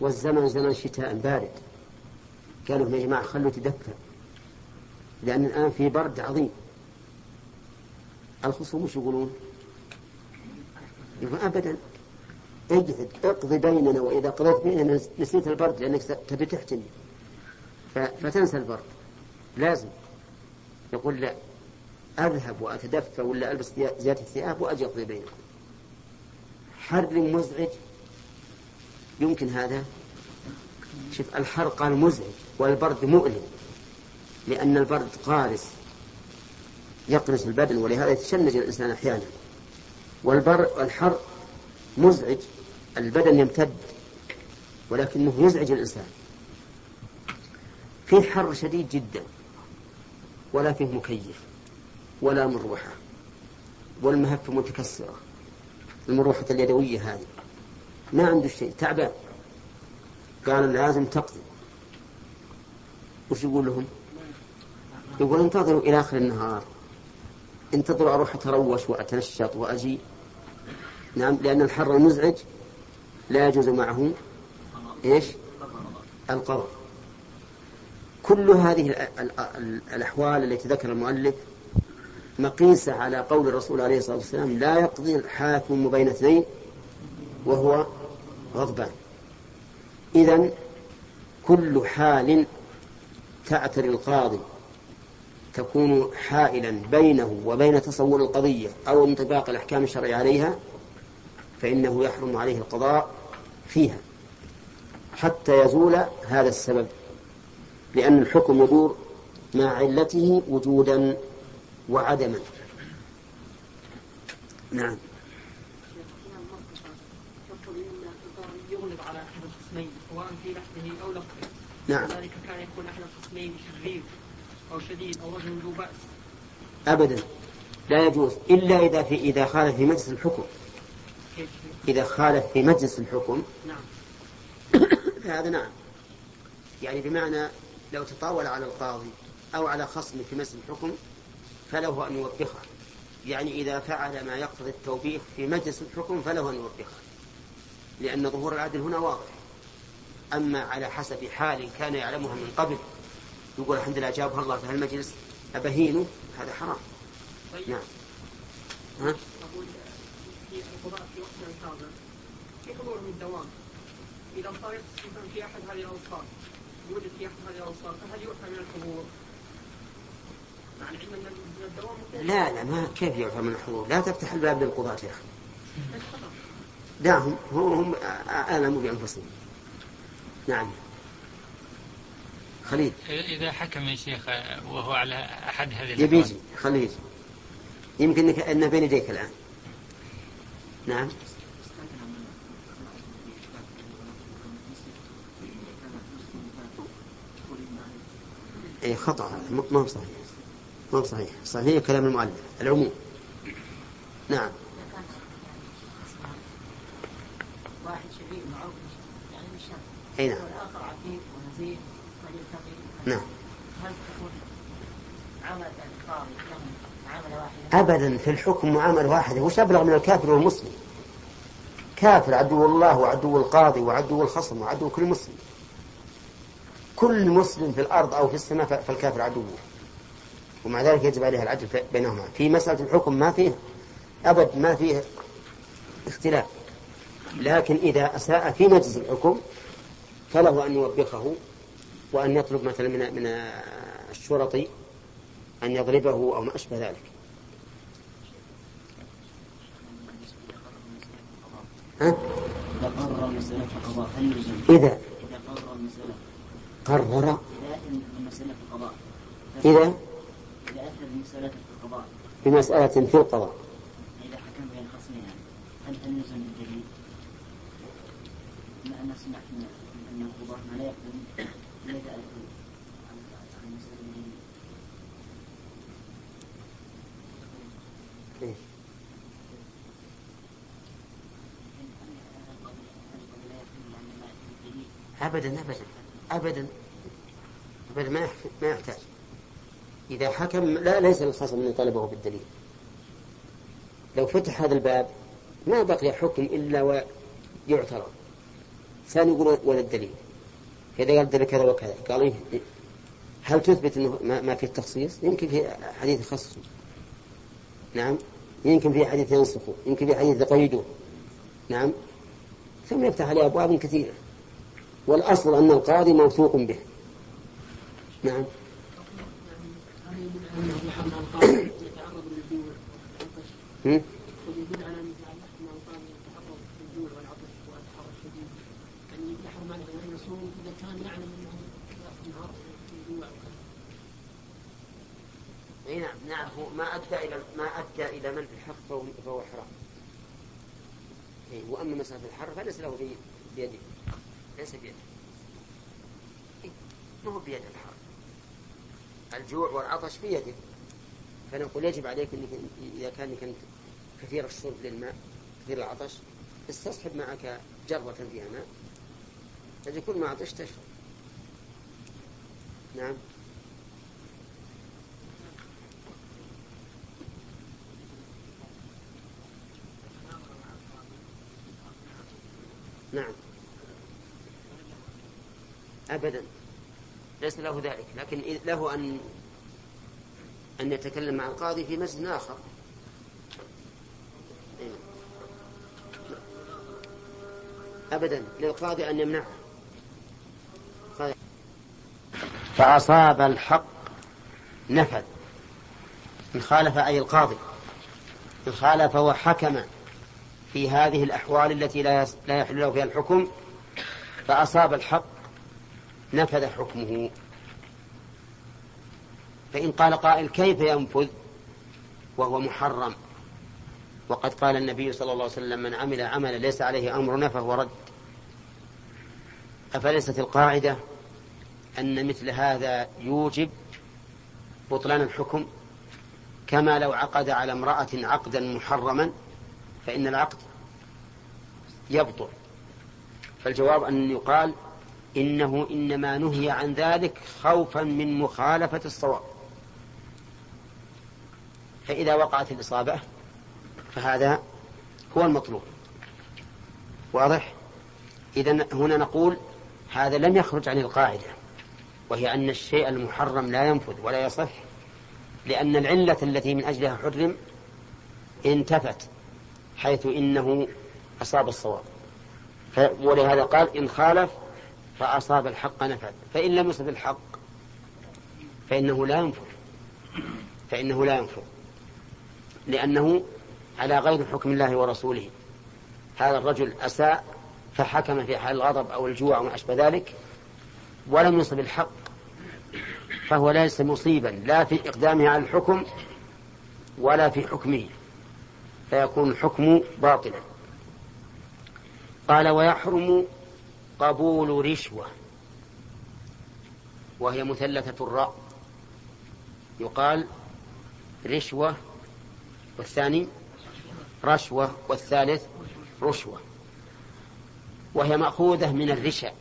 والزمن زمن شتاء بارد. قالوا يا جماعة خلوا تدفى لأن الآن في برد عظيم. الخصوم وش يقولون؟ يقول أبدا. اجهد اقضي بيننا وإذا قضيت بيننا نسيت البرد لأنك تبي تحتمي فتنسى البرد. لازم. يقول لا. أذهب وأتدفى ولا ألبس زيادة الثياب وأجي أقضي بينكم. حر مزعج يمكن هذا؟ شوف الحر قال مزعج والبرد مؤلم لأن البرد قارس يقرس البدن ولهذا يتشنج الإنسان أحيانا. والبر الحر مزعج البدن يمتد ولكنه يزعج الإنسان. في حر شديد جدا ولا فيه مكيف ولا مروحة والمهفة متكسرة المروحة اليدوية هذه. ما عنده شيء تعبان. قال لازم تقضي. وش يقول لهم؟ يقول انتظروا إلى آخر النهار. انتظروا أروح أتروش وأتنشط وأجي. نعم لأن الحر المزعج لا يجوز معه إيش؟ القضاء. كل هذه الأحوال التي ذكر المؤلف مقيسة على قول الرسول عليه الصلاة والسلام لا يقضي الحاكم بين اثنين وهو غضبان. إذا كل حال تعتري القاضي تكون حائلا بينه وبين تصور القضية أو انطباق الأحكام الشرعية عليها فإنه يحرم عليه القضاء فيها حتى يزول هذا السبب لأن الحكم يدور مع علته وجودا وعدما. نعم يغلب على احد الخصمين سواء في لحظه أو لفظه نعم. ذلك كان يكون أحد الخصمين شرير أو شديد أو رجل ذو بأس. ابدا. لا يجوز. إلا إذا في إذا خالف في مجلس الحكم. إذا خالف في مجلس الحكم. نعم. هذا نعم. يعني بمعنى لو تطاول على القاضي أو على خصم في مجلس الحكم فله أن يوبخه. يعني إذا فعل ما يقتضي التوبيخ في مجلس الحكم فله أن يوبخه. لأن ظهور العدل هنا واضح. أما على حسب حال كان يعلمها من قبل يقول الحمد لله جابها الله في هالمجلس أبهينه؟ هذا حرام. طيب. نعم. ها؟ أقول في القضاء في وقتنا الحاضر في حضور من الدوام إذا صار مثلا في أحد هذه الأوصاف يوجد في أحد هذه الأوصاف فهل يؤخذ من الحضور؟ أن من الدوام لا لا ما كيف يعفى من الحضور؟ لا تفتح الباب للقضاة يا أخي. دعهم هم هم أعلموا بأنفسهم. نعم. خليل. إذا حكم يا شيخ وهو على أحد هذه يبي يجي خليه يجي يمكن انك انه بين يديك الآن. نعم. هذا ما ما هو صحيح. ما هو صحيح. صحيح كلام المؤلف. العموم. نعم واحد شريك معروف يعني أي نعم. نعم. معاملة واحدة؟ أبدا في الحكم معامله واحدة. وش أبلغ من الكافر والمسلم؟ كافر عدو الله وعدو القاضي وعدو الخصم وعدو كل مسلم. كل مسلم في الأرض أو في السماء فالكافر عدوه ومع ذلك يجب عليها العدل بينهما. في مسألة الحكم ما فيه أبد ما فيه اختلاف. لكن إذا أساء في مجلس الحكم فله أن يوبخه وأن يطلب مثلا من من الشرطي أن يضربه أو ما أشبه ذلك ها؟ إذا قرر مسألة القضاء هل يلزم؟ إذا إذا قرر المسألة قرر إذا في القضاء إذا إذا أثبت المسألة في القضاء بمسألة في القضاء إذا حكم بين يعني هل هل يلزم بالدليل؟ بما أن سمعت من أن القضاة ما لا يقدم إلا إذا أثبت عن عن المسألة بالدليل. إيه. هل هل القاضي هل القاضي لا يقدم إلا عندما يأتي بالدليل؟ أبدا أبدا أبدا. أبدا ما ما يحتاج. إذا حكم لا ليس للخصم من طلبه بالدليل. لو فتح هذا الباب ما بقي حكم إلا يعترض ثاني يقول ولا الدليل. إذا قال الدليل كذا وكذا قال إيه؟ هل تثبت أنه ما, في التخصيص؟ يمكن في حديث يخصصه. نعم. يمكن في حديث ينسخه يمكن في حديث يقيده. نعم. ثم يفتح عليه أبواب كثيرة. والأصل أن القاضي موثوق به. نعم. نعم نعم. هو ما أدى إلى ما أدى إلى منع الحق فهو, حرام. إيه وأما مسألة الحر فليس له بيده. ليس بيده. إيه ما هو بيد الحر. الجوع والعطش بيده. فنقول يجب عليك إنك إذا كان كنت كثير الشرب للماء كثير العطش استصحب معك جرة فيها ماء فإذا كل ما عطشت تشرب نعم نعم أبدا. ليس له ذلك لكن له أن أن يتكلم مع القاضي في مسجد آخر. أبدا للقاضي أن يمنعه. فأصاب الحق نفذ. إن خالف أي القاضي. إن خالف وحكم في هذه الأحوال التي لا لا يحل له فيها الحكم فأصاب الحق نفذ حكمه. فإن قال قائل كيف ينفذ؟ وهو محرم. وقد قال النبي صلى الله عليه وسلم من عمل عملا ليس عليه أمرنا فهو رد. أفليست القاعدة أن مثل هذا يوجب بطلان الحكم؟ كما لو عقد على امرأة عقدا محرما فإن العقد يبطل. فالجواب أن يقال إنه إنما نهي عن ذلك خوفا من مخالفة الصواب. فإذا وقعت الإصابة فهذا هو المطلوب. واضح؟ إذا هنا نقول هذا لم يخرج عن القاعدة وهي أن الشيء المحرم لا ينفذ ولا يصح لأن العلة التي من أجلها حرم انتفت حيث إنه أصاب الصواب. ولهذا قال إن خالف فأصاب الحق نفذ. فإن لم يصب الحق فإنه لا ينفذ فإنه لا ينفذ لأنه على غير حكم الله ورسوله. هذا الرجل أساء فحكم في حال الغضب أو الجوع وما أشبه ذلك. ولم يصب الحق فهو ليس مصيبا. لا في إقدامه على الحكم ولا في حكمه. فيكون الحكم باطلا. قال ويحرم قبول رشوة وهي مثلثة الراء. يقال رشوة والثاني رشوة والثالث رشوة وهي مأخوذة من الرشا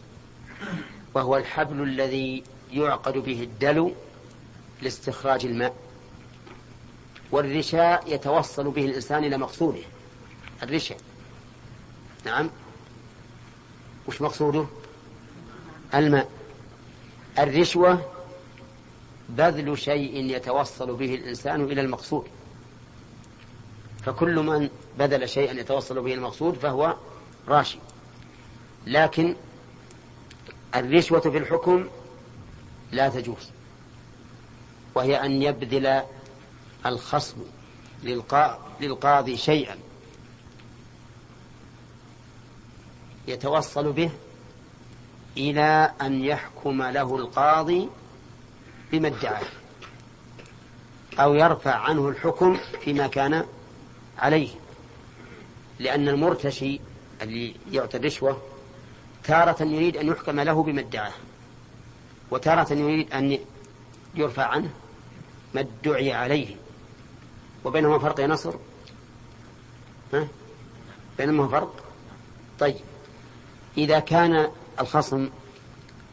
وهو الحبل الذي يعقد به الدلو لاستخراج الماء. والرشاء يتوصل به الإنسان إلى مقصوده الرشاء نعم. وش مقصوده؟ الماء الرشوة بذل شيء يتوصل به الإنسان إلى المقصود. فكل من بذل شيئا يتوصل به المقصود فهو راشي. لكن الرشوة في الحكم لا تجوز وهي أن يبذل الخصم للقاضي شيئا. يتوصل به إلى أن يحكم له القاضي بما ادعاه أو يرفع عنه الحكم فيما كان عليه. لأن المرتشي اللي يعطي الرشوة تارة يريد أن يحكم له بما ادعاه وتارة يريد أن يرفع عنه ما ادعي عليه. وبينهما فرق يا نصر؟ ها؟ بينهما فرق؟ طيب. إذا كان الخصم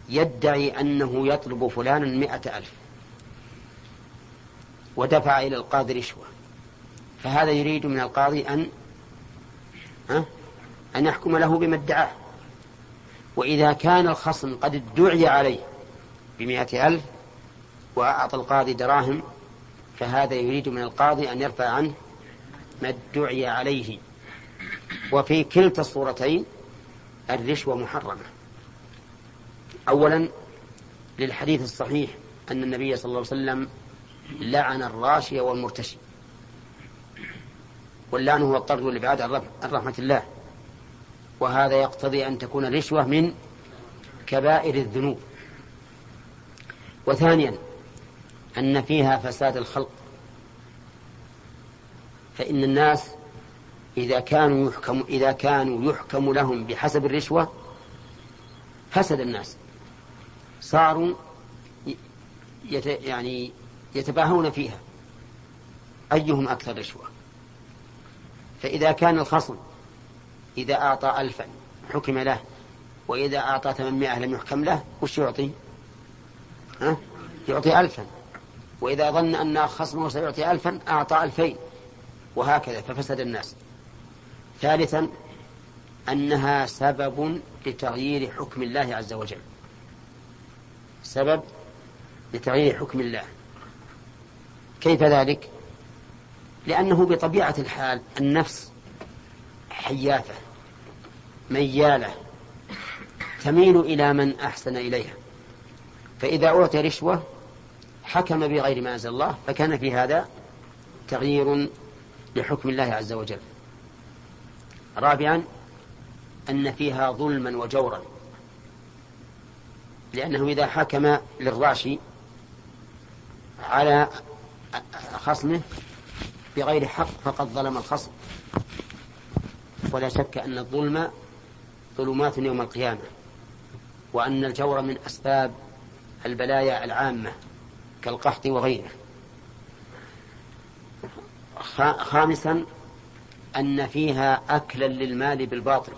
يدعي أنه يطلب فلانا مئة ألف ودفع إلى القاضي رشوة فهذا يريد من القاضي أن أن يحكم له بما ادعاه. وإذا كان الخصم قد ادعي عليه بمئة ألف وأعطى القاضي دراهم فهذا يريد من القاضي أن يرفع عنه ما ادعي عليه. وفي كلتا الصورتين الرشوة محرمة أولا للحديث الصحيح أن النبي صلى الله عليه وسلم لعن الراشي والمرتشي. واللعن هو الطرد والإبعاد عن رحمة الله. وهذا يقتضي أن تكون الرشوة من كبائر الذنوب. وثانيا أن فيها فساد الخلق. فإن الناس إذا كانوا يحكم إذا كانوا يحكم لهم بحسب الرشوة فسد الناس. صاروا يت يعني يتباهون فيها. أيهم أكثر رشوة؟ فإذا كان الخصم إذا أعطى ألفا حكم له وإذا أعطى ثمانمائة لم يحكم له وش يعطي؟ ها؟ يعطي ألفا. وإذا ظن أن خصمه سيعطي ألفا أعطى ألفين. وهكذا ففسد الناس. ثالثا أنها سبب لتغيير حكم الله عز وجل. سبب لتغيير حكم الله. كيف ذلك؟ لأنه بطبيعة الحال النفس حياثة ميالة تميل إلى من أحسن إليها. فإذا أعطي رشوة حكم بغير ما أنزل الله فكان في هذا تغيير لحكم الله عز وجل. رابعا أن فيها ظلما وجورا لأنه إذا حكم للراشي على خصمه بغير حق فقد ظلم الخصم. ولا شك أن الظلم ظلمات يوم القيامة وأن الجور من أسباب البلايا العامة كالقحط وغيره. خامسا أن فيها أكلا للمال بالباطل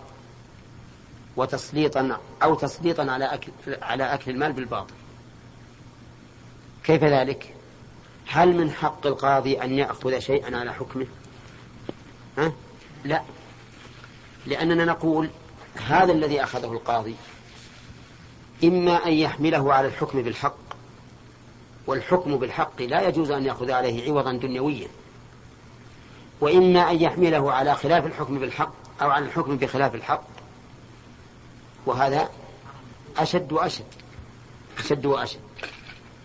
وتسليطا أو تسليطا على أكل, على أكل المال بالباطل. كيف ذلك؟ هل من حق القاضي أن يأخذ شيئا على حكمه؟ ها؟ لا. لأننا نقول هذا الذي أخذه القاضي إما أن يحمله على الحكم بالحق والحكم بالحق لا يجوز أن يأخذ عليه عوضا دنيويا. وإما أن يحمله على خلاف الحكم بالحق أو على الحكم بخلاف الحق. وهذا أشد وأشد أشد وأشد.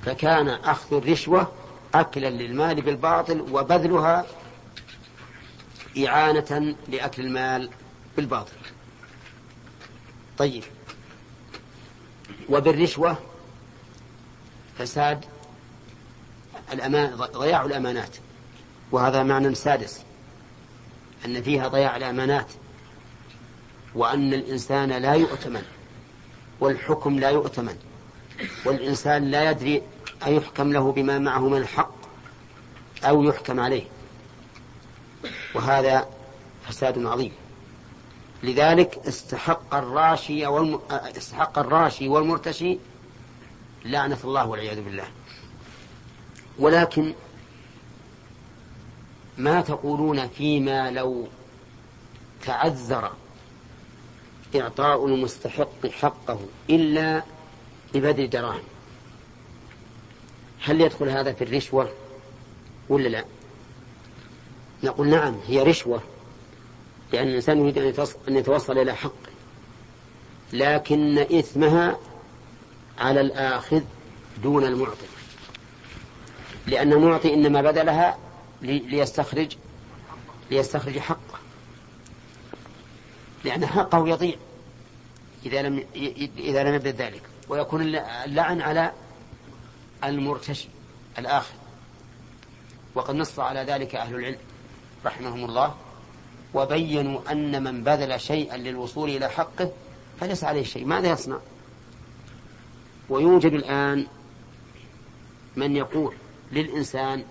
فكان أخذ الرشوة أكلا للمال بالباطل وبذلها إعانة لأكل المال بالباطل. طيب. وبالرشوة فساد الأمان ضياع الأمانات. وهذا معنى سادس. أن فيها ضياع الأمانات وأن الإنسان لا يؤتمن والحكم لا يؤتمن والإنسان لا يدري أيحكم له بما معه من الحق أو يحكم عليه. وهذا فساد عظيم. لذلك استحق الراشي والم... استحق الراشي والمرتشي لعنة الله والعياذ بالله. ولكن ما تقولون فيما لو تعذر إعطاء المستحق حقه إلا ببذل دراهم هل يدخل هذا في الرشوة ولا لا؟ نقول نعم هي رشوة لأن الإنسان يريد أن يتوصل إلى حق لكن إثمها على الآخذ دون المعطي. لأن المعطي إنما بذلها ليستخرج ليستخرج حقه. لأن حقه يضيع إذا لم إذا لم يبذل ذلك. ويكون اللعن على المرتشي الآخر. وقد نص على ذلك أهل العلم رحمهم الله وبينوا أن من بذل شيئا للوصول إلى حقه فليس عليه شيء. ماذا يصنع؟ ويوجد الآن من يقول للإنسان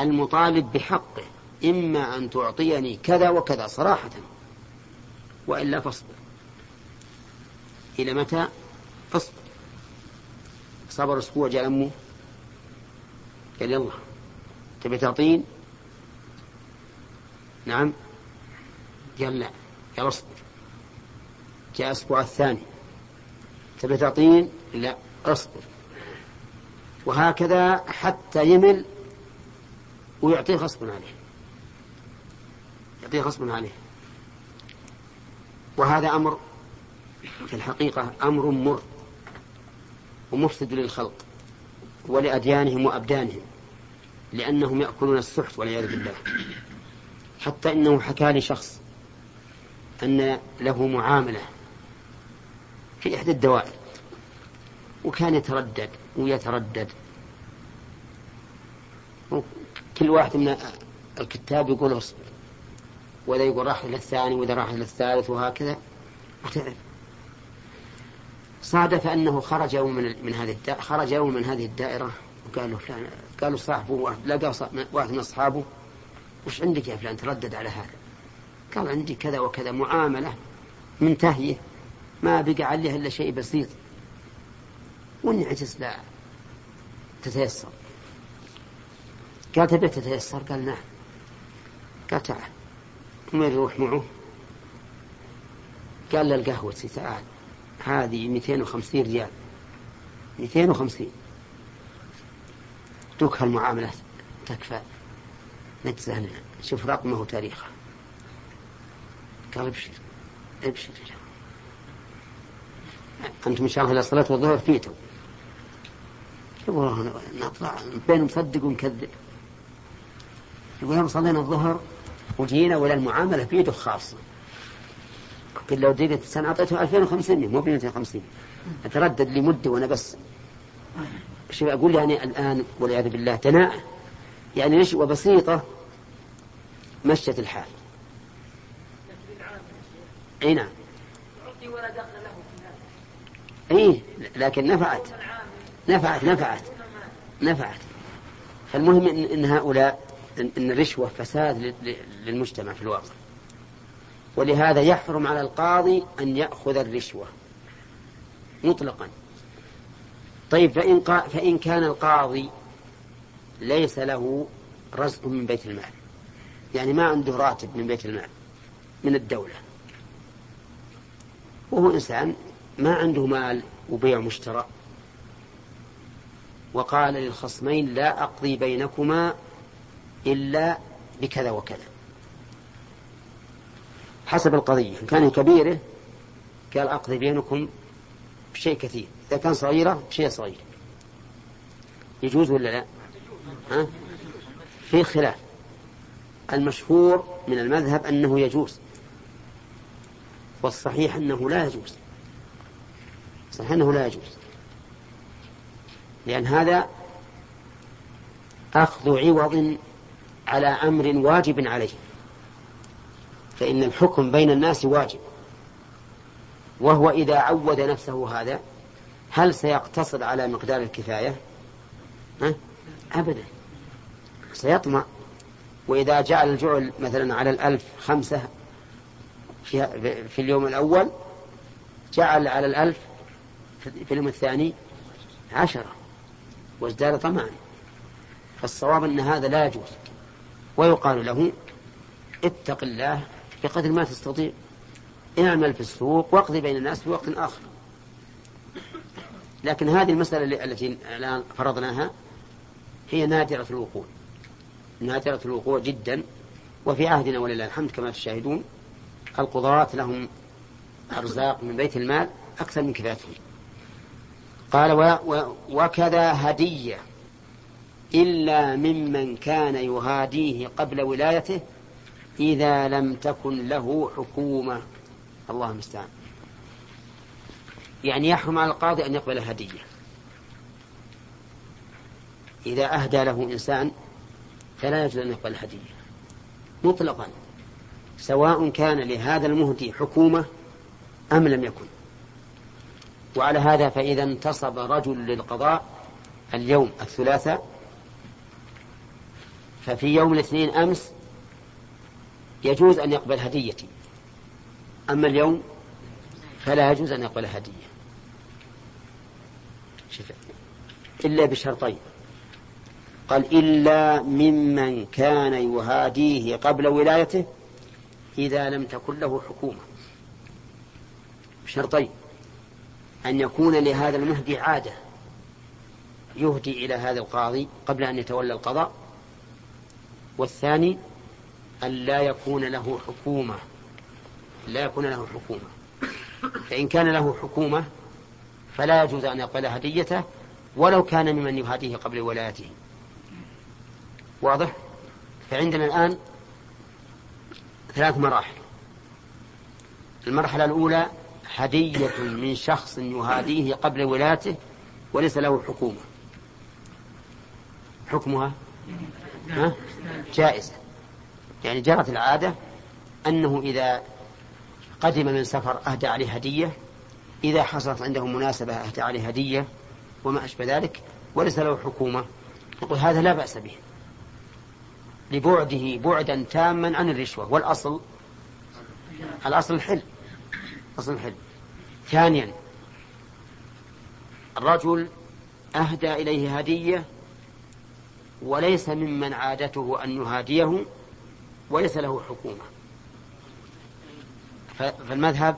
المطالب بحقه إما أن تعطيني كذا وكذا صراحة وإلا فاصبر. إلى متى؟ فاصبر. صبر أسبوع جاء أمه. قال يلا تبي تعطين؟ نعم. قال لا. قال اصبر. جاء الأسبوع الثاني. تبي تعطين؟ لا. اصبر. وهكذا حتى يمل ويعطيه غصبا عليه يعطيه غصبا عليه وهذا أمر في الحقيقة أمر مر ومفسد للخلق ولأديانهم وأبدانهم لأنهم يأكلون السحت والعياذ بالله. حتى إنه حكى لي شخص أن له معاملة في إحدى الدوائر وكان يتردد ويتردد. كل واحد من الكتاب يقول اصبر وذا يقول راح إلى الثاني وذا راح إلى الثالث وهكذا. وتعرف صادف أنه خرج يوم من, من هذه خرج يوم من هذه الدائرة. وقال له فلان قالوا صاحبه لقى واحد من أصحابه وش عندك يا فلان؟ تردد على هذا. قال عندي كذا وكذا معاملة منتهية ما بقى عليها إلا شيء بسيط. وإني عجز لا تتيسر. قال تبي تتيسر قال نعم. قال تعال. ومن يروح معه؟ قال له القهوة تعال. هذه 250 ريال. 250 دوك هالمعاملة تكفى. نجزة شوف رقمه وتاريخه. قال ابشر ابشر. أنتم إن شاء الله إلى صلاة الظهر فيتوا. يقول نطلع بين مصدق ومكذب. يقول يوم صلينا الظهر وجينا ولا المعاملة بيده خاصة. قلت لو دقت السنة أعطيته 2500 مو ب 250 أتردد لمدة وأنا بس. شوف أقول يعني الآن والعياذ بالله دناءة يعني نشوة بسيطة مشت الحال. أي نعم. اي لكن نفعت. نفعت نفعت. نفعت. فالمهم إن, إن هؤلاء ان الرشوة فساد للمجتمع في الواقع ولهذا يحرم على القاضي أن يأخذ الرشوة. مطلقا. طيب فإن, فإن كان القاضي ليس له رزق من بيت المال. يعني ما عنده راتب من بيت المال من الدولة. وهو إنسان ما عنده مال وبيع مشترى. وقال للخصمين لا أقضي بينكما إلا بكذا وكذا. حسب القضية إن كان كبيرة قال أقضي بينكم بشيء كثير إذا كان صغيرة بشيء صغير. يجوز ولا لا؟ ها؟ في خلاف. المشهور من المذهب أنه يجوز والصحيح أنه لا يجوز. صحيح أنه لا يجوز. لأن هذا أخذ عوض على أمر واجب عليه. فإن الحكم بين الناس واجب. وهو إذا عود نفسه هذا هل سيقتصر على مقدار الكفاية؟ ها؟ أبدا. سيطمع. وإذا جعل الجعل مثلا على الألف خمسة في, في اليوم الأول جعل على الألف في اليوم الثاني عشرة وازداد طمعا. فالصواب أن هذا لا يجوز. ويقال له اتق الله بقدر ما تستطيع. اعمل في السوق واقضي بين الناس في وقت آخر. لكن هذه المسألة التي الآن فرضناها هي نادرة الوقوع. نادرة الوقوع جدا. وفي عهدنا ولله الحمد كما تشاهدون القضاة لهم أرزاق من بيت المال أكثر من كفايتهم. قال و و وكذا هدية. إلا ممن كان يهاديه قبل ولايته إذا لم تكن له حكومة. الله المستعان. يعني يحرم على القاضي أن يقبل هدية إذا أهدى له إنسان فلا يجوز أن يقبل هدية مطلقا. سواء كان لهذا المهدي حكومة أم لم يكن. وعلى هذا فإذا انتصب رجل للقضاء اليوم الثلاثاء ففي يوم الاثنين أمس يجوز أن يقبل هديتي أما اليوم فلا يجوز أن يقبل هدية. إلا بشرطين. قال إلا ممن كان يهاديه قبل ولايته إذا لم تكن له حكومة. شرطين أن يكون لهذا المهدي عادة يهدي إلى هذا القاضي قبل أن يتولى القضاء والثاني أن لا يكون له حكومة. لا يكون له حكومة. فإن كان له حكومة فلا يجوز أن يقبل هديته ولو كان ممن يهاديه قبل ولايته. واضح؟ فعندنا الآن ثلاث مراحل. المرحلة الأولى هدية من شخص يهاديه قبل ولايته وليس له حكومة. حكمها؟ ها؟ جائزة. يعني جرت العادة أنه إذا قدم من سفر أهدى عليه هدية إذا حصلت عنده مناسبة أهدى عليه هدية وما أشبه ذلك وليس له حكومة. نقول هذا لا بأس به. لبعده بعدا تاما عن الرشوة. والأصل الأصل الحل أصل الحل ثانيا الرجل أهدى إليه هدية وليس ممن عادته أن يهاديه وليس له حكومة. فالمذهب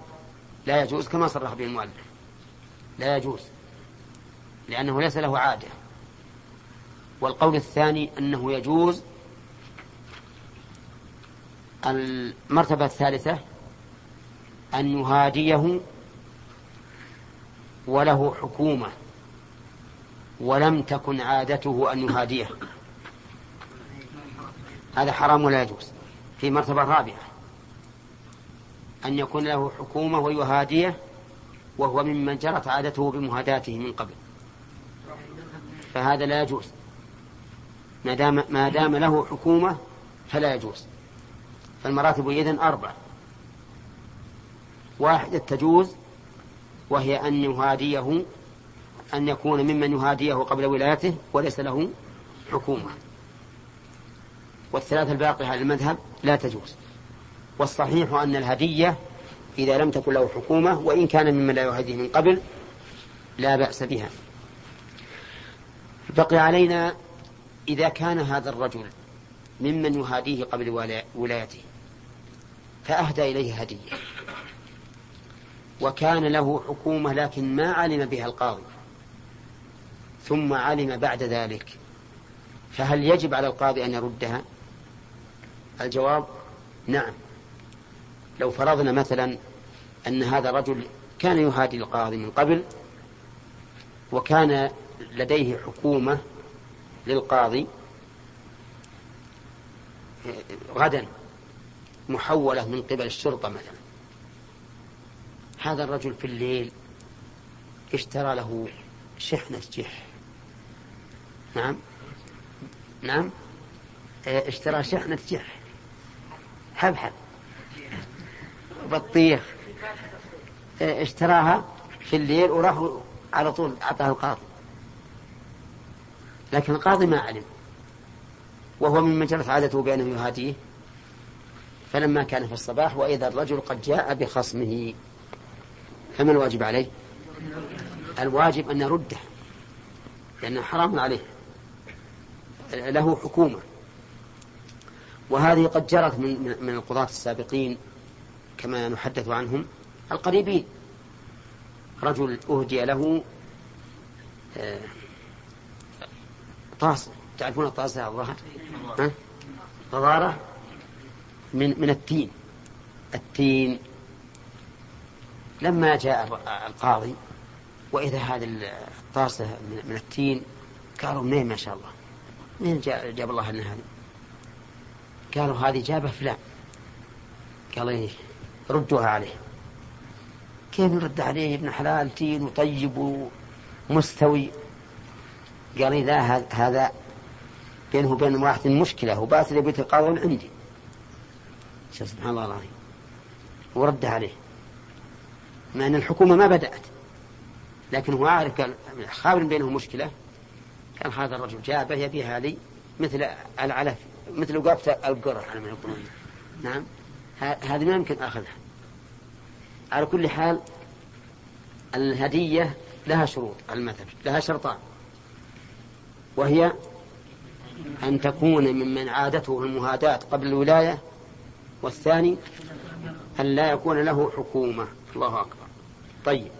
لا يجوز كما صرح به المؤلف. لا يجوز لأنه ليس له عادة. والقول الثاني أنه يجوز المرتبة الثالثة أن يهاديه وله حكومة. ولم تكن عادته أن يهاديه. هذا حرام ولا يجوز. في مرتبة رابعة. أن يكون له حكومة ويهاديه وهو ممن جرت عادته بمهاداته من قبل. فهذا لا يجوز. ما دام ما دام له حكومة فلا يجوز. فالمراتب إذن أربع واحدة تجوز وهي أن يهاديه أن يكون ممن يهاديه قبل ولايته وليس له حكومة. والثلاثة الباقية على المذهب لا تجوز. والصحيح أن الهدية إذا لم تكن له حكومة وإن كان ممن لا يهديه من قبل لا بأس بها. بقي علينا إذا كان هذا الرجل ممن يهاديه قبل ولايته فأهدى إليه هدية. وكان له حكومة لكن ما علم بها القاضي. ثم علم بعد ذلك. فهل يجب على القاضي أن يردها؟ الجواب نعم. لو فرضنا مثلا أن هذا الرجل كان يهادي القاضي من قبل وكان لديه حكومة للقاضي غدا محولة من قبل الشرطة مثلا هذا الرجل في الليل اشترى له شحنة جح. نعم. نعم. اشترى شحنة جح حبحب بطيخ. اشتراها في الليل وراح على طول أعطاها القاضي. لكن القاضي ما علم. وهو ممن جرت عادته بأنه يهاديه. فلما كان في الصباح وإذا الرجل قد جاء بخصمه. فما الواجب عليه؟ الواجب أن يرده لأنه حرام عليه. له حكومة. وهذه قد جرت من من القضاة السابقين كما نحدث عنهم القريبين. رجل أهدي له آه، طاس تعرفون الطاسة على الظهر غضارة من من التين. التين. لما جاء القاضي وإذا هذه الطاسة من التين قالوا منين ما شاء الله؟ منين جاب الله لنا هذه قالوا هذه جابة فلان. قال ردوها عليه. كيف نرد عليه ابن حلال؟ تين وطيب ومستوي. قال إذا هذا بينه وبين واحد مشكلة وبات لي بيتقاضون عندي. سبحان الله العظيم. ورد عليه. مع أن الحكومة ما بدأت. لكن هو عارف قال خابر بينه مشكلة. كان هذا الرجل جابه يبي هذه مثل العلف مثل وقفة القرة على ما يقولون. نعم. هذه ما يمكن أخذها. على كل حال الهدية لها شروط المذهب لها شرطان. وهي أن تكون ممن عادته المهاداة قبل الولاية والثاني أن لا يكون له حكومة. الله أكبر. طيب.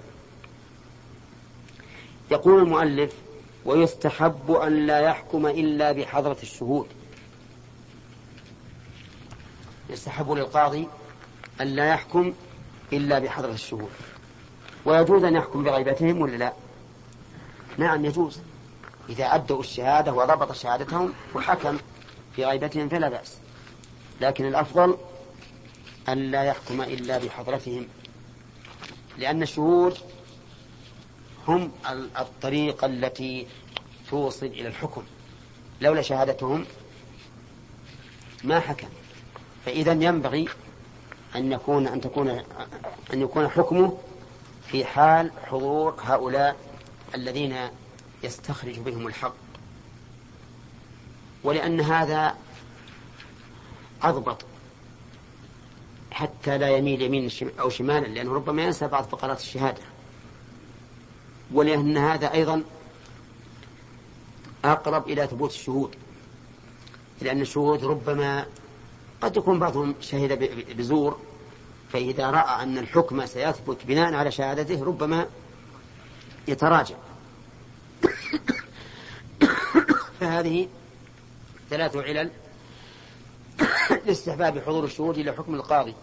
يقول المؤلف ويستحب أن لا يحكم إلا بحضرة الشهود. يستحب للقاضي أن لا يحكم إلا بحضرة الشهود. ويجوز أن يحكم بغيبتهم ولا لا؟ نعم يجوز. إذا أدوا الشهادة وضبط شهادتهم وحكم في غيبتهم فلا بأس. لكن الأفضل أن لا يحكم إلا بحضرتهم لأن الشهود هم الطريقة التي توصل إلى الحكم. لولا شهادتهم ما حكم. فإذا ينبغي أن يكون أن تكون أن يكون حكمه في حال حضور هؤلاء الذين يستخرج بهم الحق. ولأن هذا أضبط حتى لا يميل يمين أو شمالا لأنه ربما ينسى بعض فقرات الشهادة. ولأن هذا أيضا أقرب إلى ثبوت الشهود لأن الشهود ربما قد يكون بعضهم شهد بزور فإذا رأى أن الحكم سيثبت بناء على شهادته ربما يتراجع. فهذه ثلاث علل لاستحباب حضور الشهود إلى حكم القاضي.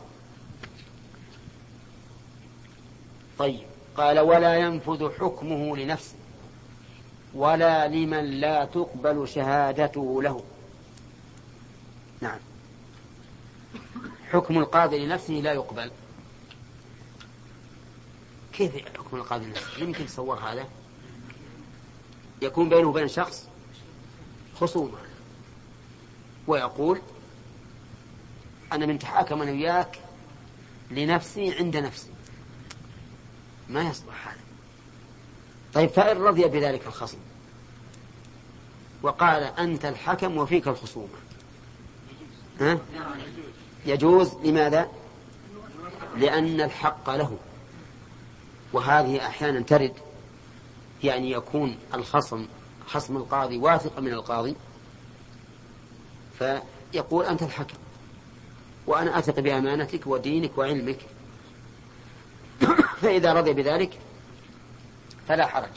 طيب. قال ولا ينفذ حكمه لنفسه ولا لمن لا تقبل شهادته له. نعم. حكم القاضي لنفسه لا يقبل. كيف حكم القاضي لنفسه؟ يمكن تصور هذا. يكون بينه وبين شخص خصومة. ويقول أنا من تحاكم أنا وياك لنفسي عند نفسي. ما يصلح هذا. طيب فإن رضي بذلك الخصم. وقال أنت الحكم وفيك الخصومة ها؟ يجوز. لماذا؟ لأن الحق له. وهذه أحيانا ترد. يعني يكون الخصم خصم القاضي واثق من القاضي. فيقول أنت الحكم. وأنا أثق بأمانتك ودينك وعلمك. فإذا رضي بذلك فلا حرج.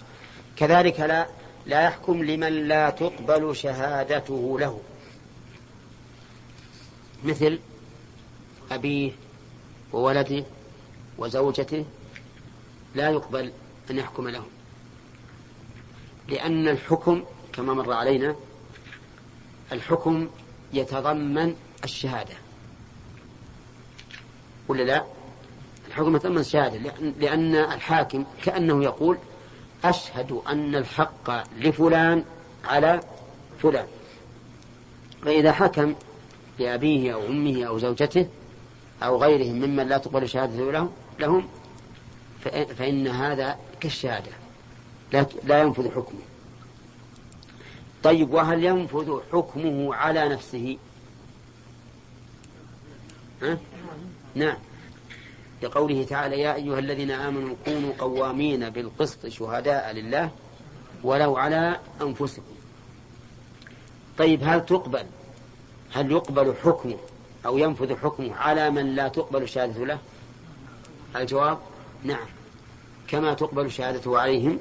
كذلك لا لا يحكم لمن لا تقبل شهادته له. مثل أبيه وولده وزوجته لا يقبل أن يحكم لهم. لأن الحكم كما مر علينا الحكم يتضمن الشهادة. ولا لا؟ الحكم يتضمن الشهادة لأن الحاكم كأنه يقول أشهد أن الحق لفلان على فلان. فإذا حكم لأبيه أو أمه أو زوجته أو غيرهم ممن لا تقبل شهادته لهم, فإن هذا كالشهادة. لا, لا ينفذ حكمه. طيب وهل ينفذ حكمه على نفسه؟ ها؟ نعم. لقوله تعالى يا أيها الذين آمنوا كونوا قوامين بالقسط شهداء لله ولو على أنفسكم. طيب هل تقبل؟ هل يقبل حكمه أو ينفذ حكمه على من لا تقبل شهادته له؟ الجواب نعم. كما تقبل شهادته عليهم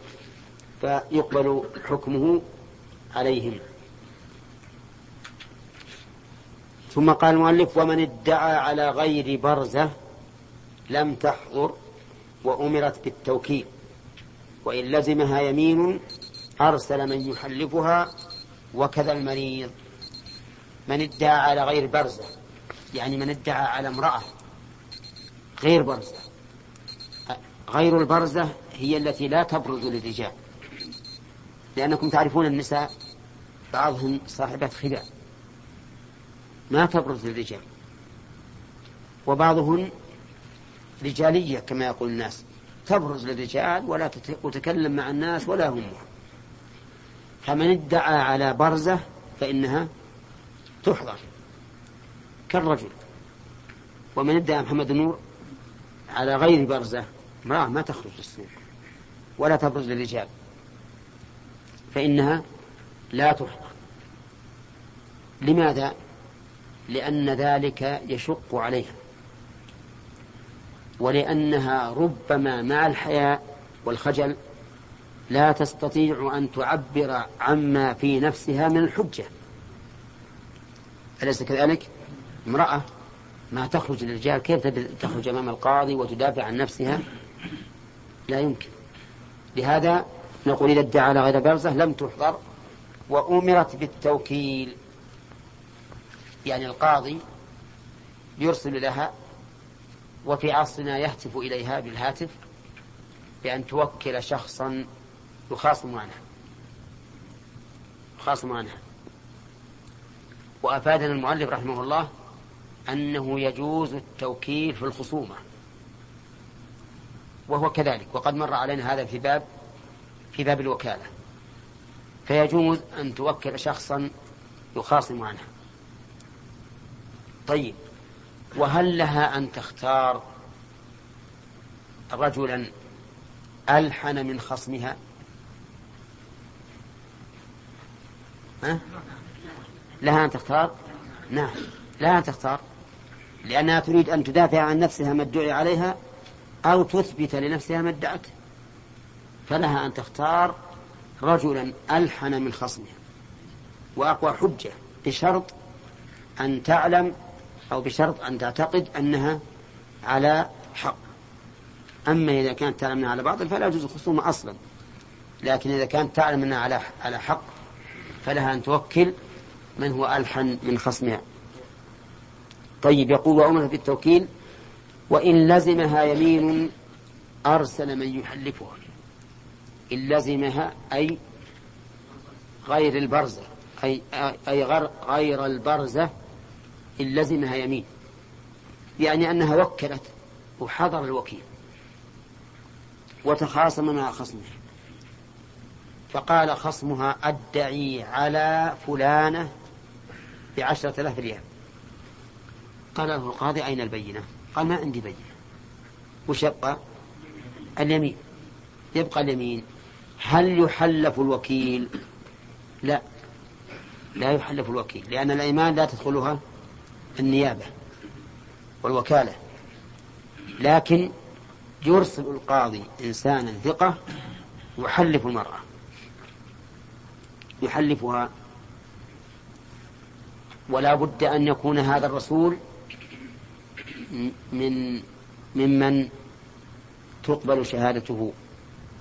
فيقبل حكمه عليهم. ثم قال المؤلف ومن ادعى على غير برزة لم تحضر وأمرت بالتوكيل وإن لزمها يمين أرسل من يحلفها وكذا المريض. من ادعى على غير برزة يعني من ادعى على امرأة غير برزة غير البرزة هي التي لا تبرز للرجال. لأنكم تعرفون النساء بعضهم صاحبات خدع ما تبرز للرجال. وبعضهن رجالية كما يقول الناس. تبرز للرجال ولا تتكلم مع الناس ولا هم. فمن ادعى على برزة فإنها تحضر كالرجل. ومن ادعى محمد النور على غير برزة امرأة ما تخرج للسوق ولا تبرز للرجال. فإنها لا تحضر. لماذا؟ لأن ذلك يشق عليها. ولأنها ربما مع الحياء والخجل لا تستطيع أن تعبر عما في نفسها من الحجة. أليس كذلك؟ امرأة ما تخرج للرجال كيف تخرج أمام القاضي وتدافع عن نفسها؟ لا يمكن. لهذا نقول إذا ادعى على غير برزة لم تحضر وأمرت بالتوكيل. يعني القاضي يرسل لها وفي عصرنا يهتف إليها بالهاتف بأن توكل شخصا يخاصم عنها يخاصم عنها. وأفادنا المؤلف رحمه الله أنه يجوز التوكيل في الخصومة وهو كذلك وقد مر علينا هذا في باب في باب الوكالة. فيجوز أن توكل شخصا يخاصم عنها. طيب وهل لها أن تختار رجلا ألحن من خصمها؟ ها؟ لها أن تختار؟ نعم لها أن تختار. لأنها تريد أن تدافع عن نفسها ما ادعي عليها أو تثبت لنفسها ما ادعته فلها أن تختار رجلا ألحن من خصمها. وأقوى حجة بشرط أن تعلم أو بشرط أن تعتقد أنها على حق. أما إذا كانت تعلم أنها على باطل فلا يجوز الخصومة أصلا. لكن إذا كانت تعلم أنها على على حق فلها أن توكل من هو ألحن من خصمها. طيب يقول وأمر بالتوكيل وإن لزمها يمين أرسل من يحلفها إن لزمها أي غير البرزة أي, أي غير البرزة إن لزمها يمين. يعني أنها وكلت وحضر الوكيل. وتخاصم مع خصمه فقال خصمها أدعي على فلانة بعشرة آلاف ريال. قال له القاضي أين البينة؟ قال ما عندي بينة. وش يبقى؟ اليمين. يبقى اليمين. هل يحلف الوكيل؟ لا. لا يحلف الوكيل لأن الأيمان لا تدخلها النيابة والوكالة. لكن يرسل القاضي إنسانا ثقة يحلف المرأة. يحلفها. ولا بد أن يكون هذا الرسول من ممن تقبل شهادته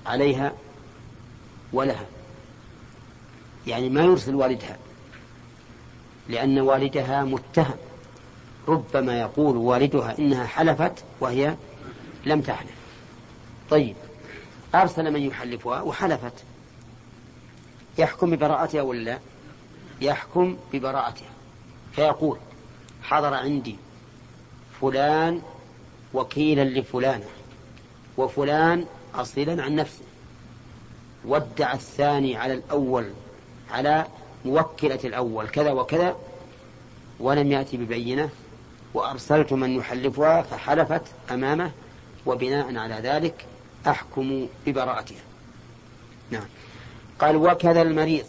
عليها ولها. يعني ما يرسل والدها لأن والدها متهم. ربما يقول والدها إنها حلفت وهي لم تحلف. طيب أرسل من يحلفها وحلفت. يحكم ببراءتها ولا يحكم ببراءتها. فيقول حضر عندي فلان وكيلا لفلانة وفلان أصيلا عن نفسه. وادعى الثاني على الأول على موكلة الأول كذا وكذا ولم يأتي ببينة. وأرسلت من يحلفها فحلفت أمامه وبناء على ذلك أحكم ببراءتها. نعم. قال وكذا المريض.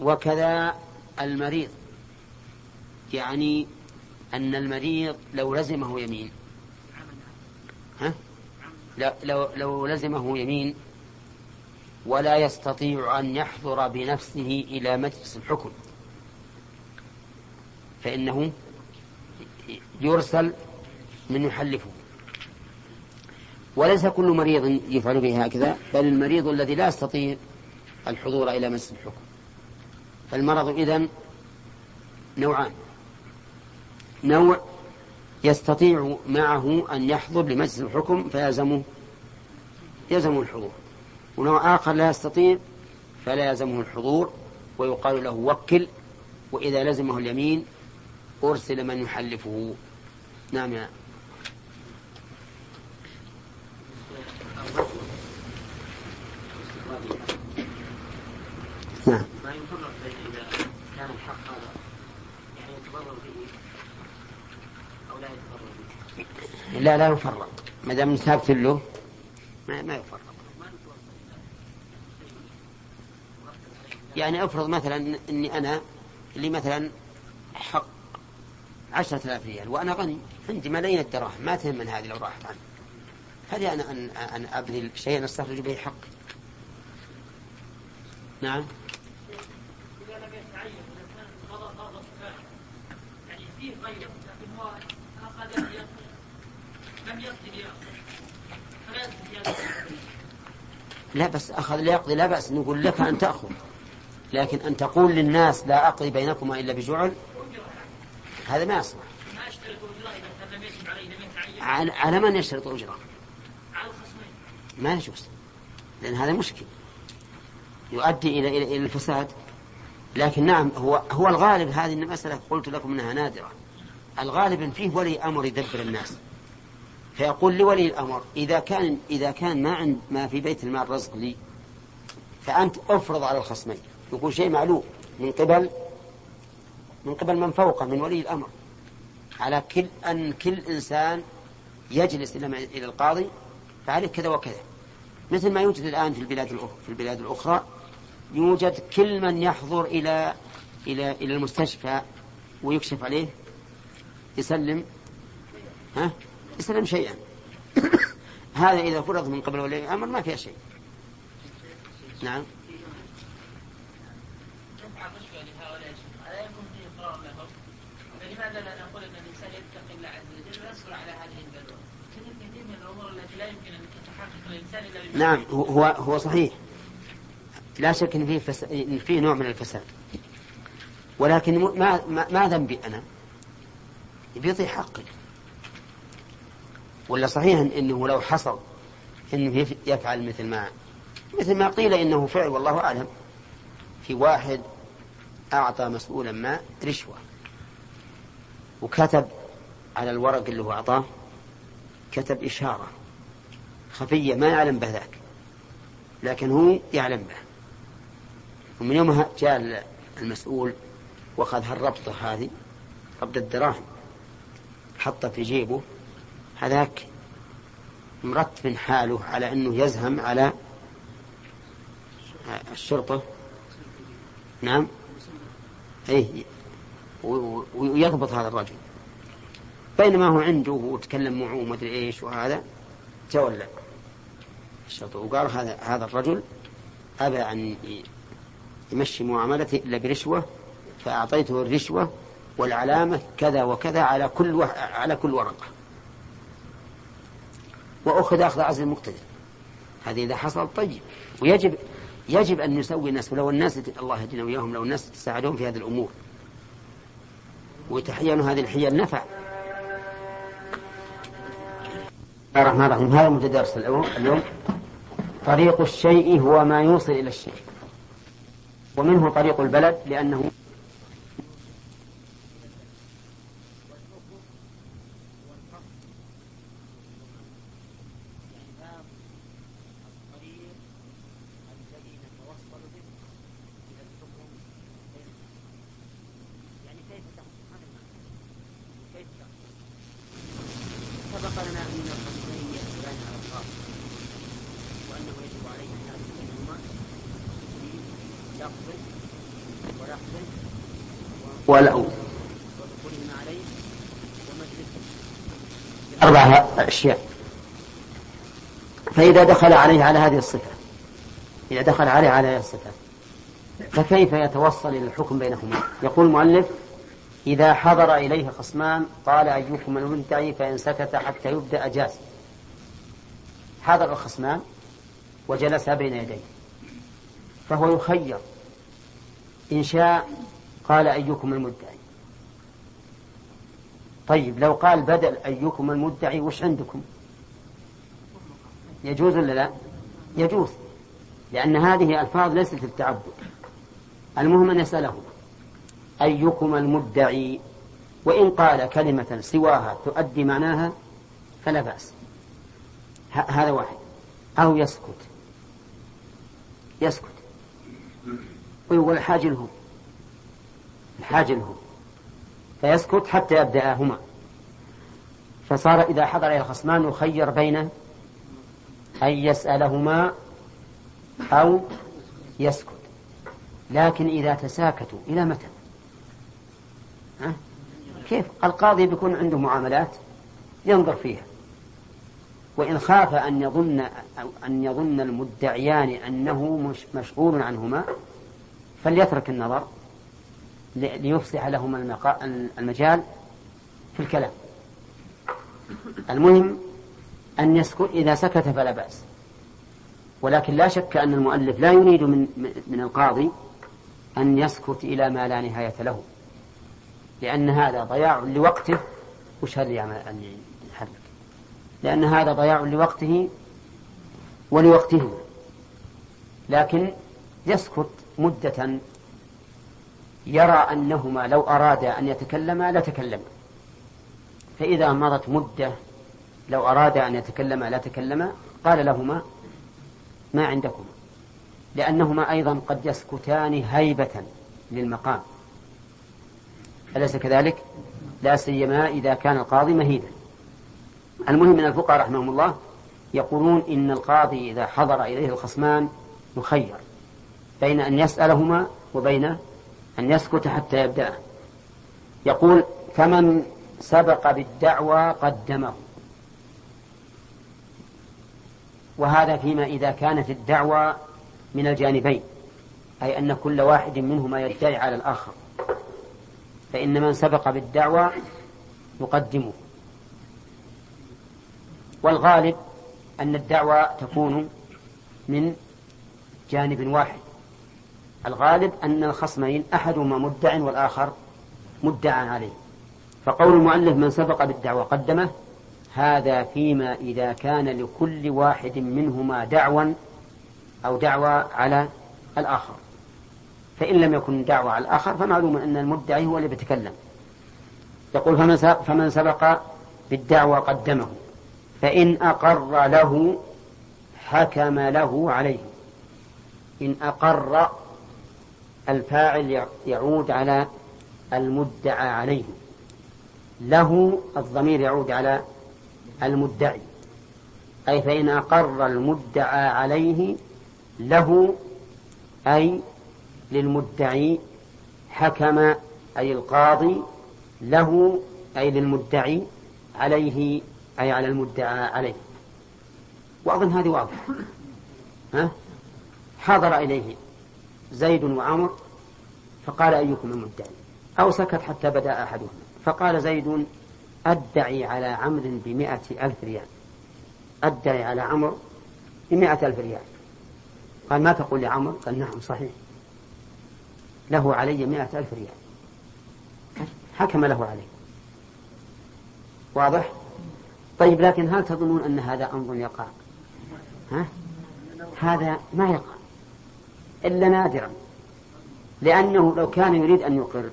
وكذا المريض. يعني أن المريض لو لزمه يمين. ها؟ لو, لو لزمه يمين ولا يستطيع أن يحضر بنفسه إلى مجلس الحكم. فإنه يرسل من يحلفه. وليس كل مريض يفعل به هكذا بل المريض الذي لا يستطيع الحضور إلى مجلس الحكم. فالمرض إذن نوعان. نوع يستطيع معه أن يحضر لمجلس الحكم فيلزمه يلزمه الحضور. ونوع آخر لا يستطيع فلا يلزمه الحضور ويقال له وكل وإذا لزمه اليمين أرسل من يحلفه. نعم يا. نعم. ما يفرق إذا كان الحق هذا؟ يعني يتضرر به أو لا يتضرر به؟ لا لا يفرق. ما دام ثابت له ما, ما يفرق. يعني افرض مثلا إني أنا اللي مثلا حق عشرة آلاف ريال وأنا غني عندي ملايين الدراهم ما تهم من هذه لو راحت عني. هذه أنا أن أن أبذل شيئا أستخرج به حق. نعم؟ لا بس أخذ ليقضي لا بأس نقول لك أن تأخذ. لكن أن تقول للناس لا أقضي بينكما إلا بجعل هذا ما يصلح. ما اشترط كان لم يجب عليه لم يتعين على من يشترط أجرة على الخصمين ما يجوز لأن هذا مشكل. يؤدي إلى إلى الفساد. لكن نعم هو هو الغالب هذه المسألة قلت لكم أنها نادرة. الغالب إن فيه ولي أمر يدبر الناس. فيقول لولي الأمر إذا كان إذا كان ما عند ما في بيت المال رزق لي فأنت أفرض على الخصمين. يقول شيء معلوم من قبل من قبل من فوقه من ولي الأمر. على كل أن كل إنسان يجلس إلى إلى القاضي فعليه كذا وكذا. مثل ما يوجد الآن في البلاد الأخرى في البلاد الأخرى يوجد كل من يحضر إلى إلى إلى المستشفى ويكشف عليه يسلم ها؟ يسلم شيئا. هذا إذا فرض من قبل ولي الأمر ما فيها شيء. نعم دفع الرشوة لهؤلاء الشيوخ ألا يكون فيه إقرار لهم؟ فلماذا لا نقول أن الإنسان يتقي الله عز وجل ويصبر على هذه البلوى؟ كثير كثير من الأمور التي لا يمكن أن تتحقق الإنسان إلا بما نعم هو هو صحيح. لا شك إن فيه فس... فيه نوع من الفساد. ولكن ما ما, ما ذنبي أنا؟ بيضيع حقي. ولا صحيح إنه لو حصل انه يف- يفعل مثل ما مثل ما قيل إنه فعل والله أعلم. في واحد أعطى مسؤولا ما رشوة. وكتب على الورق اللي هو أعطاه كتب إشارة. خفية ما يعلم به ذاك. لكن هو يعلم به ومن يومها جاء المسؤول وأخذ هالربطة هذه ربط الدراهم حطه في جيبه. هذاك مرتب حاله على إنه يزهم على الشرطة. نعم. و- ويضبط هذا الرجل. بينما هو عنده وتكلم معه ومدري إيش وهذا تولى. الشرطه وقال هذا هذا الرجل أبى أن ي- يمشي معاملته إلا برشوة فأعطيته الرشوة والعلامة كذا وكذا على كل وح... على كل ورقة. وأخذ أخذ عزل المقتدر. هذه إذا حصل طيب. ويجب يجب أن نسوي الناس ولو الناس الله يهدينا وياهم لو الناس تساعدون في هذه الأمور. وتحينوا هذه الحيل نفع. الله الرحمن الرحيم. هذا متدرس اليوم. طريق الشيء هو ما يوصل إلى الشيء. ومنه طريق البلد لأنه الطريق الذي نتوصل به إلى الحكم يعني كيف تحكم هذا المعنى كيف تحكم سبق لنا أن الخصمين يختلفان على الخاص وأنه يجب عليه أن يعرف بينهما في لفظ ولفظ ولو ودخولهما عليه ومجلسه أربع أشياء. فإذا دخل عليه على هذه الصفة إذا دخل عليه على هذه الصفة فكيف يتوصل إلى الحكم بينهما؟ يقول المؤلف إذا حضر إليه خصمان قال أيكم المدعي فإن سكت حتى يبدأ جاز. حضر الخصمان وجلس بين يديه فهو يخير إن شاء قال أيكم المدعي. طيب لو قال بدل أيكم المدعي وش عندكم؟ يجوز ولا لا؟ يجوز لأن هذه ألفاظ ليست للتعبد. المهم أن يسأله أيكم المدعي؟ وإن قال كلمة سواها تؤدي معناها فلا بأس. هذا واحد. أو يسكت. يسكت. ويقول الحاج له الحاج له فيسكت حتى يبدأهما. فصار إذا حضر إلى الخصمان يخير بين أن يسألهما أو يسكت. لكن إذا تساكتوا إلى متى؟ ها؟ كيف؟ القاضي بيكون عنده معاملات ينظر فيها. وإن خاف أن يظن أن يظن المدعيان أنه مش مشغول عنهما فليترك النظر. ليفصح لهما المجال في الكلام. المهم أن يسكت إذا سكت فلا بأس. ولكن لا شك أن المؤلف لا يريد من من القاضي أن يسكت إلى ما لا نهاية له. لأن هذا ضياع لوقته وش هل أن يحرك لأن هذا ضياع لوقته ولوقته. لكن يسكت مدة يرى أنهما لو أرادا أن يتكلما لتكلما. فإذا مضت مدة لو أرادا أن يتكلما لا تكلما قال لهما ما عندكما. لأنهما أيضا قد يسكتان هيبة للمقام. أليس كذلك؟ لا سيما إذا كان القاضي مهيدا المهم من الفقهاء رحمهم الله يقولون إن القاضي إذا حضر إليه الخصمان يخير بين أن يسألهما وبين أن يسكت حتى يبدأ. يقول فمن سبق بالدعوى قدمه. وهذا فيما إذا كانت الدعوى من الجانبين أي أن كل واحد منهما يدعي على الآخر. فإن من سبق بالدعوى يقدمه. والغالب أن الدعوى تكون من جانب واحد. الغالب أن الخصمين أحدهما مدع والآخر مدعى عليه. فقول المؤلف من سبق بالدعوى قدمه هذا فيما إذا كان لكل واحد منهما دعوى أو دعوى على الآخر. فإن لم يكن دعوى على الآخر فمعلوم أن المدعي هو اللي بيتكلم يقول فمن فمن سبق بالدعوى قدمه فإن أقر له حكم له عليه. إن أقر الفاعل يعود على المدعى عليه. له الضمير يعود على المدعي. أي فإن أقر المدعى عليه له أي للمدعي حكم أي القاضي له أي للمدعي عليه أي على المدعى عليه. وأظن هذه واضحة. ها؟ حضر إليه. زيد وعمر فقال أيكم المدعي؟ أو سكت حتى بدأ أحدهما. فقال زيد أدعي على عمرو بمائة ألف ريال. أدعي على عمرو بمائة ألف ريال. قال ما تقول لعمر قال نعم صحيح. له علي مائة ألف ريال. حكم له عليه. واضح؟ طيب لكن هل تظنون أن هذا أمر يقع؟ ها؟ هذا ما يقع. إلا نادرا لأنه لو كان يريد أن يقر؟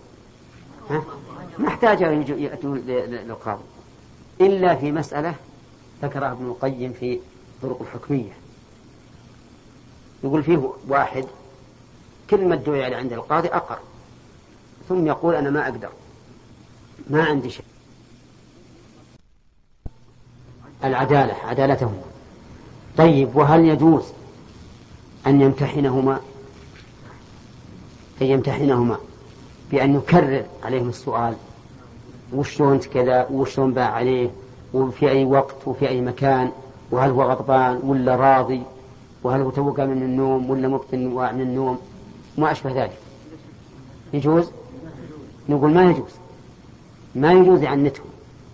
ما احتاج أن يأتون للقاضي. إلا في مسألة ذكرها ابن القيم في طرق الحكمية. يقول فيه واحد كل ما ادعي عليه عند القاضي أقر ثم يقول أنا ما أقدر ما عندي شيء. العدالة عدالتهما طيب وهل يجوز أن يمتحنهما؟ أن يمتحنهما بأن يكرر عليهم السؤال وشلون كذا وشلون باع عليه وفي أي وقت وفي أي مكان وهل هو غضبان ولا راضي وهل هو توقع من النوم ولا مبطن من النوم ما أشبه ذلك. يجوز؟ نقول ما يجوز. ما يجوز يعنتهم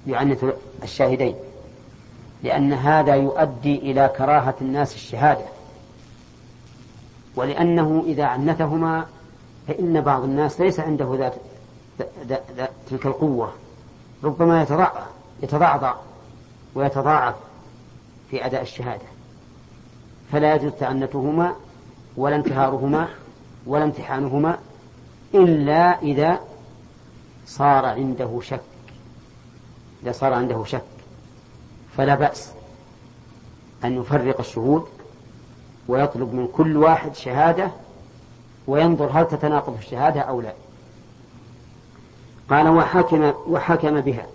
يعنت الشاهدين لأن هذا يؤدي إلى كراهة الناس الشهادة ولأنه إذا عنتهما فإن بعض الناس ليس عنده ذات, تلك القوة ربما يتضعضع يتضعضع ويتضاعف في أداء الشهادة. فلا يجوز تعنتهما ولا انتهارهما ولا امتحانهما إلا إذا صار عنده شك. إذا صار عنده شك فلا بأس أن يفرق الشهود ويطلب من كل واحد شهادة وينظر هل تتناقض الشهادة أو لا. قال وحكم وحكم بها.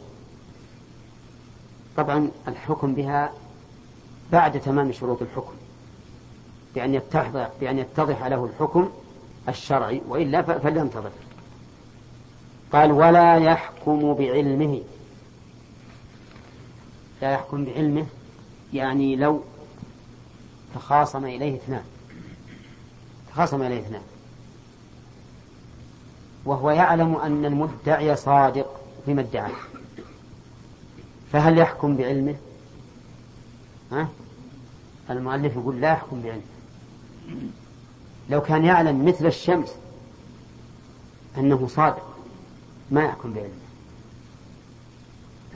طبعا الحكم بها بعد تمام شروط الحكم. بأن يتضح بأن يتضح له الحكم الشرعي وإلا فلينتظر قال ولا يحكم بعلمه. لا يحكم بعلمه يعني لو تخاصم إليه اثنان. تخاصم إليه اثنان. وهو يعلم أن المدعي صادق فيما ادعاه فهل يحكم بعلمه؟ ها؟ المؤلف يقول لا يحكم بعلمه لو كان يعلم مثل الشمس أنه صادق ما يحكم بعلمه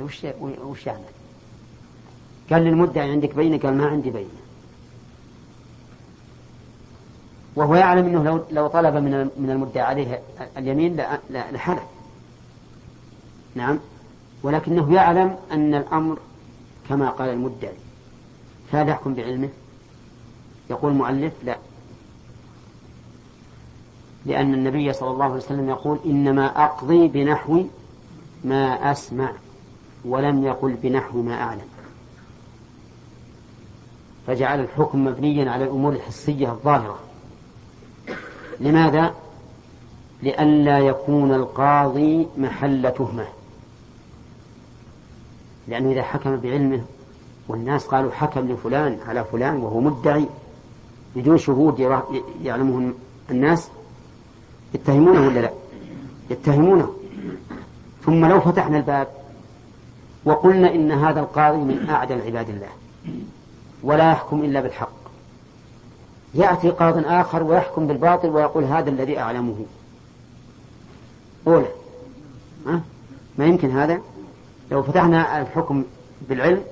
وش وش يعمل؟ قال للمدعي عندك بينة قال ما عندي بينة وهو يعلم إنه لو لو طلب من من المدعي عليه اليمين لحلف نعم. ولكنه يعلم أن الأمر كما قال المدعي. فهل يحكم بعلمه؟ يقول المؤلف لا. لأن النبي صلى الله عليه وسلم يقول إنما أقضي بنحو ما أسمع ولم يقل بنحو ما أعلم. فجعل الحكم مبنيا على الأمور الحسية الظاهرة. لماذا؟ لئلا يكون القاضي محل تهمة. لأنه إذا حكم بعلمه والناس قالوا حكم لفلان على فلان وهو مدعي بدون شهود يعلمه الناس يتهمونه ولا لا؟ يتهمونه. ثم لو فتحنا الباب وقلنا إن هذا القاضي من أعدل عباد الله ولا يحكم إلا بالحق. يأتي قاض آخر ويحكم بالباطل ويقول هذا الذي أعلمه. أولى. أه؟ ما يمكن هذا؟ لو فتحنا الحكم بالعلم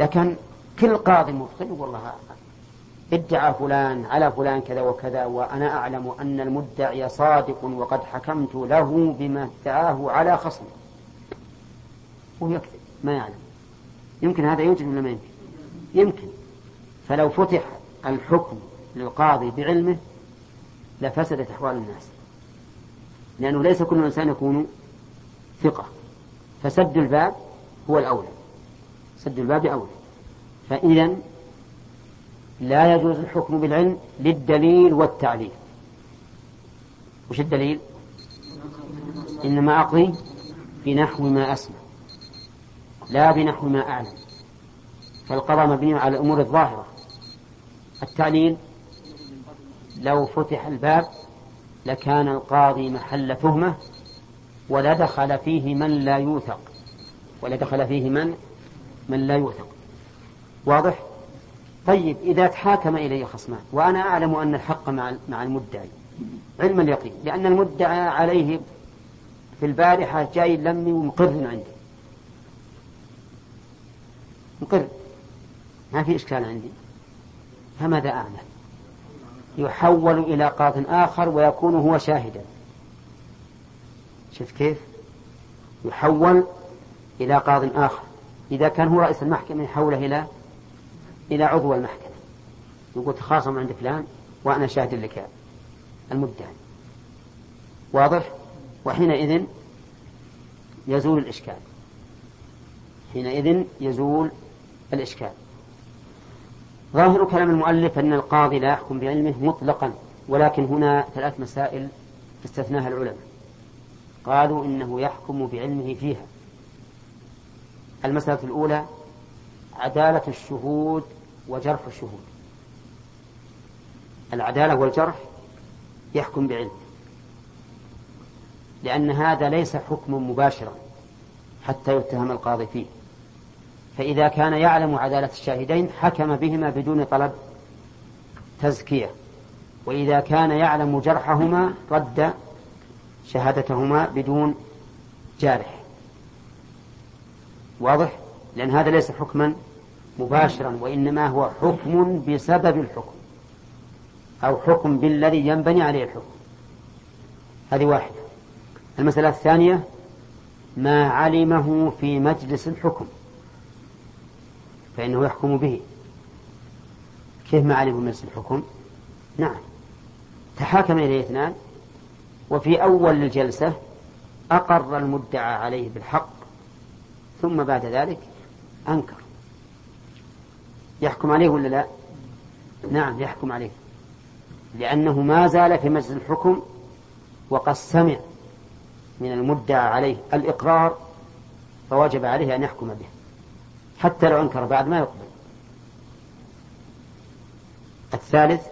لكن كل قاضي مخطئ والله ادعى فلان على فلان كذا وكذا وأنا أعلم أن المدعي صادق وقد حكمت له بما ادعاه على خصمه وهو يكذب ما يعلم. يمكن هذا يوجد ولا ما يمكن؟ يمكن. فلو فتح الحكم للقاضي بعلمه لفسدت أحوال الناس. لأنه ليس كل إنسان يكون ثقة. فسد الباب هو الأولى. سد الباب أولى. فإذا لا يجوز الحكم بالعلم للدليل والتعليل. وش الدليل؟ إنما أقضي بنحو ما أسمع. لا بنحو ما أعلم. فالقضاء مبني على الأمور الظاهرة. التعليل لو فتح الباب لكان القاضي محل تهمة ولدخل فيه من لا يوثق. ولدخل فيه من؟ من لا يوثق. واضح؟ طيب إذا تحاكم إلي خصمان وأنا أعلم أن الحق مع مع المدعي علم اليقين لأن المدعى عليه في البارحة جاي لمي ومقر عندي مقر ما في إشكال عندي. فماذا أعمل؟ يحول إلى قاض آخر ويكون هو شاهدا. شوف كيف؟ يحول إلى قاض آخر. إذا كان هو رئيس المحكمة يحوله إلى إلى عضو المحكمة. يقول تخاصم عند فلان وأنا شاهد لك المدعي واضح؟ وحينئذ يزول الإشكال. حينئذ يزول الإشكال. ظاهر كلام المؤلف أن القاضي لا يحكم بعلمه مطلقا ولكن هنا ثلاث مسائل استثناها العلماء. قالوا إنه يحكم بعلمه فيها. المسألة الأولى عدالة الشهود وجرح الشهود. العدالة والجرح يحكم بعلم لأن هذا ليس حكم مباشرا حتى يتهم القاضي فيه. فإذا كان يعلم عدالة الشاهدين حكم بهما بدون طلب تزكية. وإذا كان يعلم جرحهما رد شهادتهما بدون جارح. واضح؟ لأن هذا ليس حكما مباشرا وإنما هو حكم بسبب الحكم. أو حكم بالذي ينبني عليه الحكم. هذه واحدة. المسألة الثانية ما علمه في مجلس الحكم؟ فإنه يحكم به. كيف ما علم مجلس الحكم؟ نعم. تحاكم إليه اثنان. وفي أول الجلسة أقر المدعى عليه بالحق ثم بعد ذلك أنكر. يحكم عليه ولا لا؟ نعم يحكم عليه. لأنه ما زال في مجلس الحكم وقد سمع من المدعى عليه الإقرار فوجب عليه أن يحكم به. حتى لو أنكر بعد ما يقبل. الثالث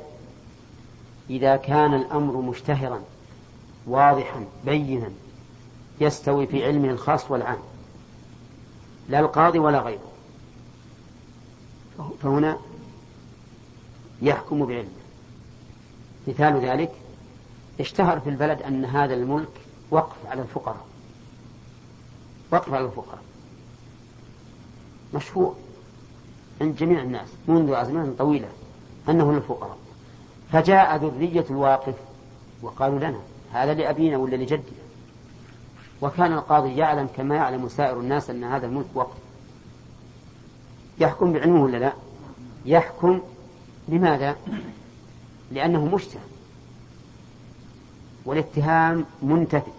إذا كان الأمر مشتهرا واضحا بينا يستوي في علمه الخاص والعام. لا القاضي ولا غيره. فهنا يحكم بعلمه. مثال ذلك اشتهر في البلد أن هذا الملك وقف على الفقراء. وقف على الفقراء. مشهور عند جميع الناس منذ أزمان طويلة أنه للفقراء فجاء ذرية الواقف وقالوا لنا هذا لأبينا ولا لجدنا وكان القاضي يعلم كما يعلم سائر الناس أن هذا الملك وقف. يحكم بعلمه ولا لا؟ يحكم لماذا؟ لأنه مشتهى والاتهام منتفي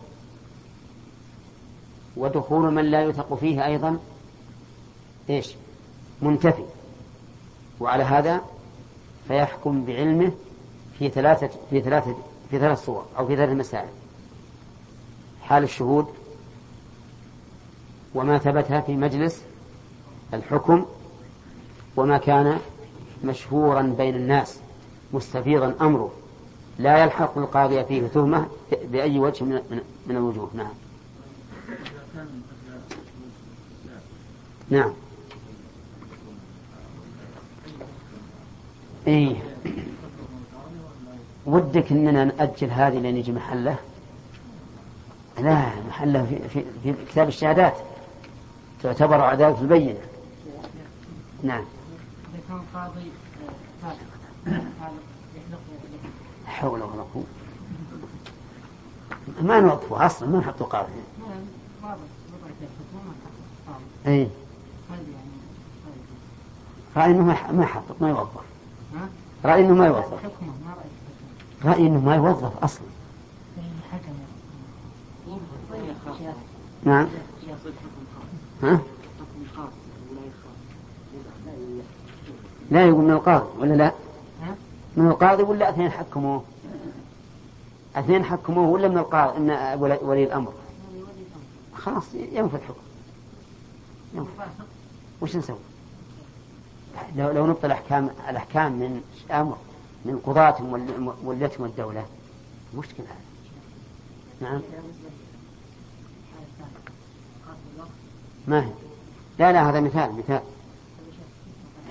ودخول من لا يثق فيه أيضا إيش؟ منتفي. وعلى هذا فيحكم بعلمه في ثلاثة في ثلاثة في ثلاث صور أو في ثلاث مسائل. حال الشهود وما ثبتها في مجلس الحكم وما كان مشهورا بين الناس مستفيضا أمره. لا يلحق القاضي فيه تهمة بأي وجه من, من الوجوه. نعم. نعم. إيه. ودك إننا نأجل هذه لين يجي محله؟ لا محله في, في, في كتاب الشهادات. تعتبر عدالة البينة. نعم. إذا كان قاضي حول ولا قوة. ما نوظفه أصلا ما نحطه قاضي. اي رأي انه ما يحقق ما يوظف رأي إنه ما يوظف. رأي. إنه ما يوظف أصلا. نعم. ها؟ لا يقول من القاضي ولا لا؟ من القاضي ولا أثنين حكموه؟ أثنين حكموه ولا من القاضي ان ولي الأمر؟ خلاص ينفذ الحكم. ينفذ وش نسوي؟ لو لو نبطل الأحكام الأحكام من أمر من قضاة ولتهم الدولة مشكلة. هذا نعم. ما هي؟ لا لا هذا مثال مثال.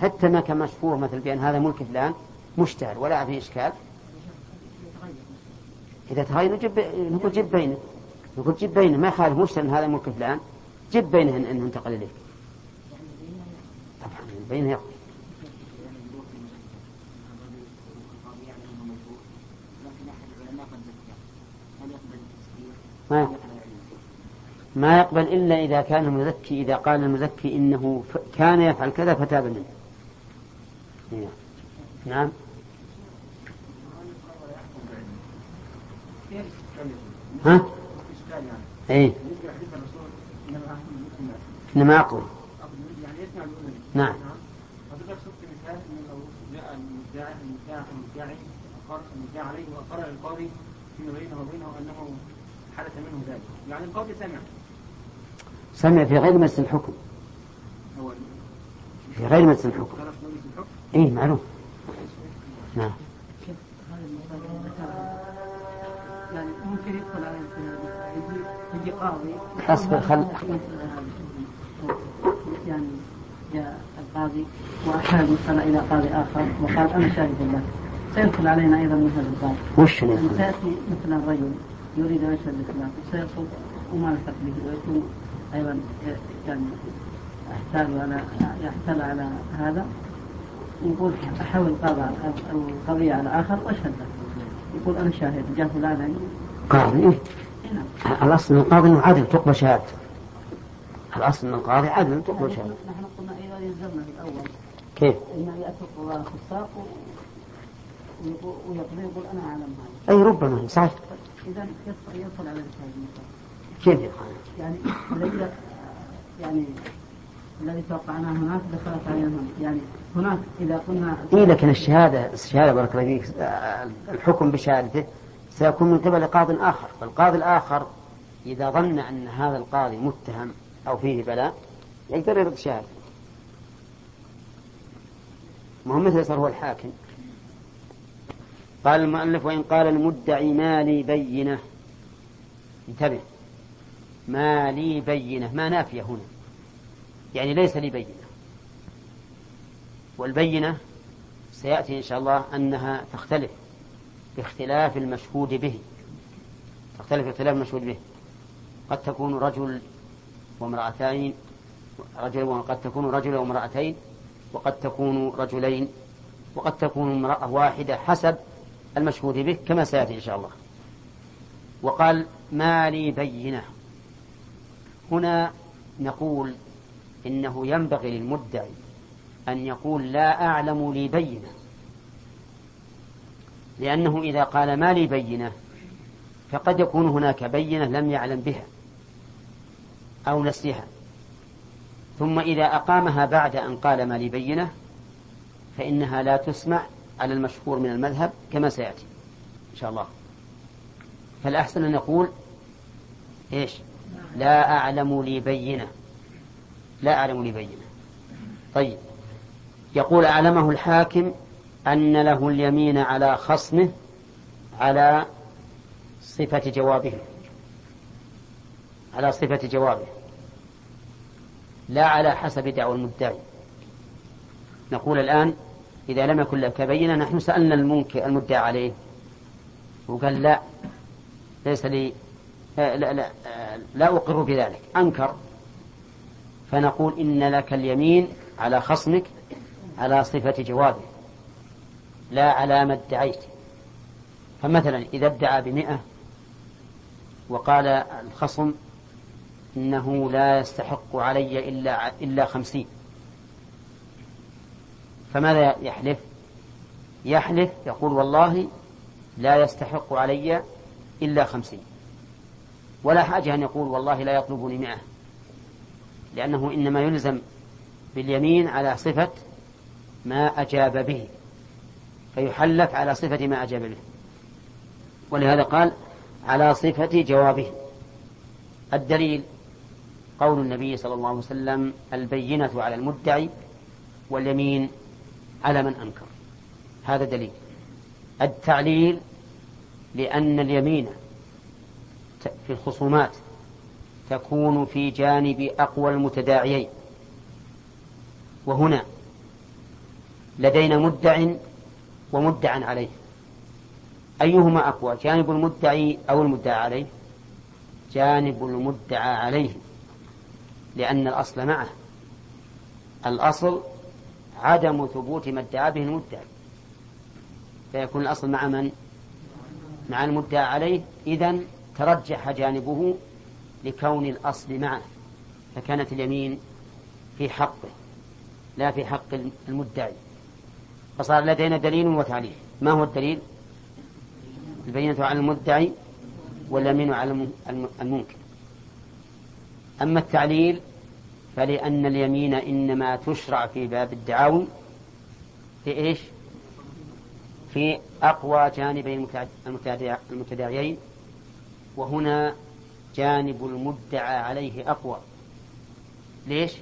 حتى ما كان مشهور مثل بأن هذا ملك فلان مشتهر ولا فيه إشكال. إذا تغير نجيب نقول جيب بينه. نقول جيب بينه. ما يخالف مشتهر هذا ملك فلان جيب بينه أنه انتقل إليك طبعا بينه يقضي ما يقبل ما يقبل إلا إذا كان المزكي إذا قال المزكي إنه كان يفعل كذا فتاب منه. نعم. ها؟ إيه. إنما اقوى نعم. مثال المدعي المدعي عليه واقر القاضي فيما بينه وبينه انه حدث منه ذلك. يعني القاضي سمع. سمع في غير مجلس الحكم. هو في غير مجلس الحكم. اي معلوم. نعم. يعني ممكن يدخل على يجي قاضي. أصبر خل يعني جاء القاضي وأحال مسألة إلى قاضي آخر وقال أنا شاهد له سيدخل علينا أيضا مثل القاضي. وش سيأتي مثل الرجل. يريد يشهد الإسلام وسيدخل وما الحق به ويكون أيضا يعني يحتال على يحتال على هذا يقول القضاء القضية على آخر وأشهد له يقول أنا شاهد جاء فلان قاضي إيه؟ إيه نعم. الاصل ان القاضي انه عدل تقبل شهادته الاصل ان القاضي عدل تقبل شهادته نحن قلنا إذا يلزمنا في الأول كيف؟ إن يأتي القضاء خصاق ويقول ويقضي يقول أنا أعلم هذا اي ربما صحيح إذا يدخل يدخل على الشهادة مثلا كيف يقال؟ يعني الذي يعني الذي توقعناه هناك دخلت علينا هنا. يعني هناك إذا قلنا اي لكن الشهاده الشهادة بارك الله فيك الحكم بشهادته سيكون من قبل قاض آخر. فالقاضي الآخر إذا ظن أن هذا القاضي متهم أو فيه بلاء يقدر يرد شهادة ما هو مثل صار هو الحاكم. قال المؤلف وإن قال المدعي ما لي بينة. انتبه. ما لي بينة. ما نافية هنا. يعني ليس لي بينة. والبينة سيأتي إن شاء الله أنها تختلف باختلاف المشهود به. تختلف باختلاف المشهود به. قد تكون رجل وامرأتين رجل وقد تكون رجل وامرأتين وقد تكون رجلين وقد تكون امرأة واحدة حسب المشهود به كما سيأتي إن شاء الله. وقال ما لي بينة. هنا نقول إنه ينبغي للمدعي أن يقول لا أعلم لي بينة. لأنه إذا قال ما لي بينة فقد يكون هناك بينة لم يعلم بها أو نسيها. ثم إذا أقامها بعد أن قال ما لي بينة فإنها لا تسمع على المشهور من المذهب كما سيأتي إن شاء الله. فالأحسن أن نقول إيش؟ لا أعلم لي بينة. لا أعلم لي بينة. طيب. يقول أعلمه الحاكم أن له اليمين على خصمه على صفة جوابه. على صفة جوابه. لا على حسب دعوى المدعي. نقول الآن إذا لم يكن لك بينة نحن سألنا المنكر المدعى عليه. وقال لا ليس لي لا, لا, لا, لا أقر بذلك أنكر. فنقول إن لك اليمين على خصمك على صفة جوابه لا على ما ادعيت. فمثلا إذا ادعى بمئة وقال الخصم إنه لا يستحق علي إلا إلا خمسين فماذا يحلف؟ يحلف يقول والله لا يستحق علي إلا خمسين. ولا حاجة أن يقول والله لا يطلبني مئة لأنه إنما يلزم باليمين على صفة ما أجاب به فيحلف على صفة ما أجاب به. ولهذا قال على صفة جوابه. الدليل قول النبي صلى الله عليه وسلم البينة على المدعي واليمين على من أنكر. هذا دليل. التعليل لأن اليمين في الخصومات تكون في جانب أقوى المتداعيين. وهنا لدينا مدع ومدع عليه. أيهما أقوى؟ جانب المدعي أو المدعى عليه؟ جانب المدعى عليه. لأن الأصل معه. الأصل عدم ثبوت ما ادعى به المدعي. فيكون الأصل مع من؟ مع المدعى عليه. إذا ترجح جانبه لكون الأصل معه. فكانت اليمين في حقه لا في حق المدعي. فصار لدينا دليل وتعليل. ما هو الدليل؟ البينة على المدعي واليمين على المنكر. أما التعليل فلأن اليمين إنما تشرع في باب الدعاوي في إيش؟ في أقوى جانبي المتداعيين وهنا جانب المدعى عليه أقوى. ليش؟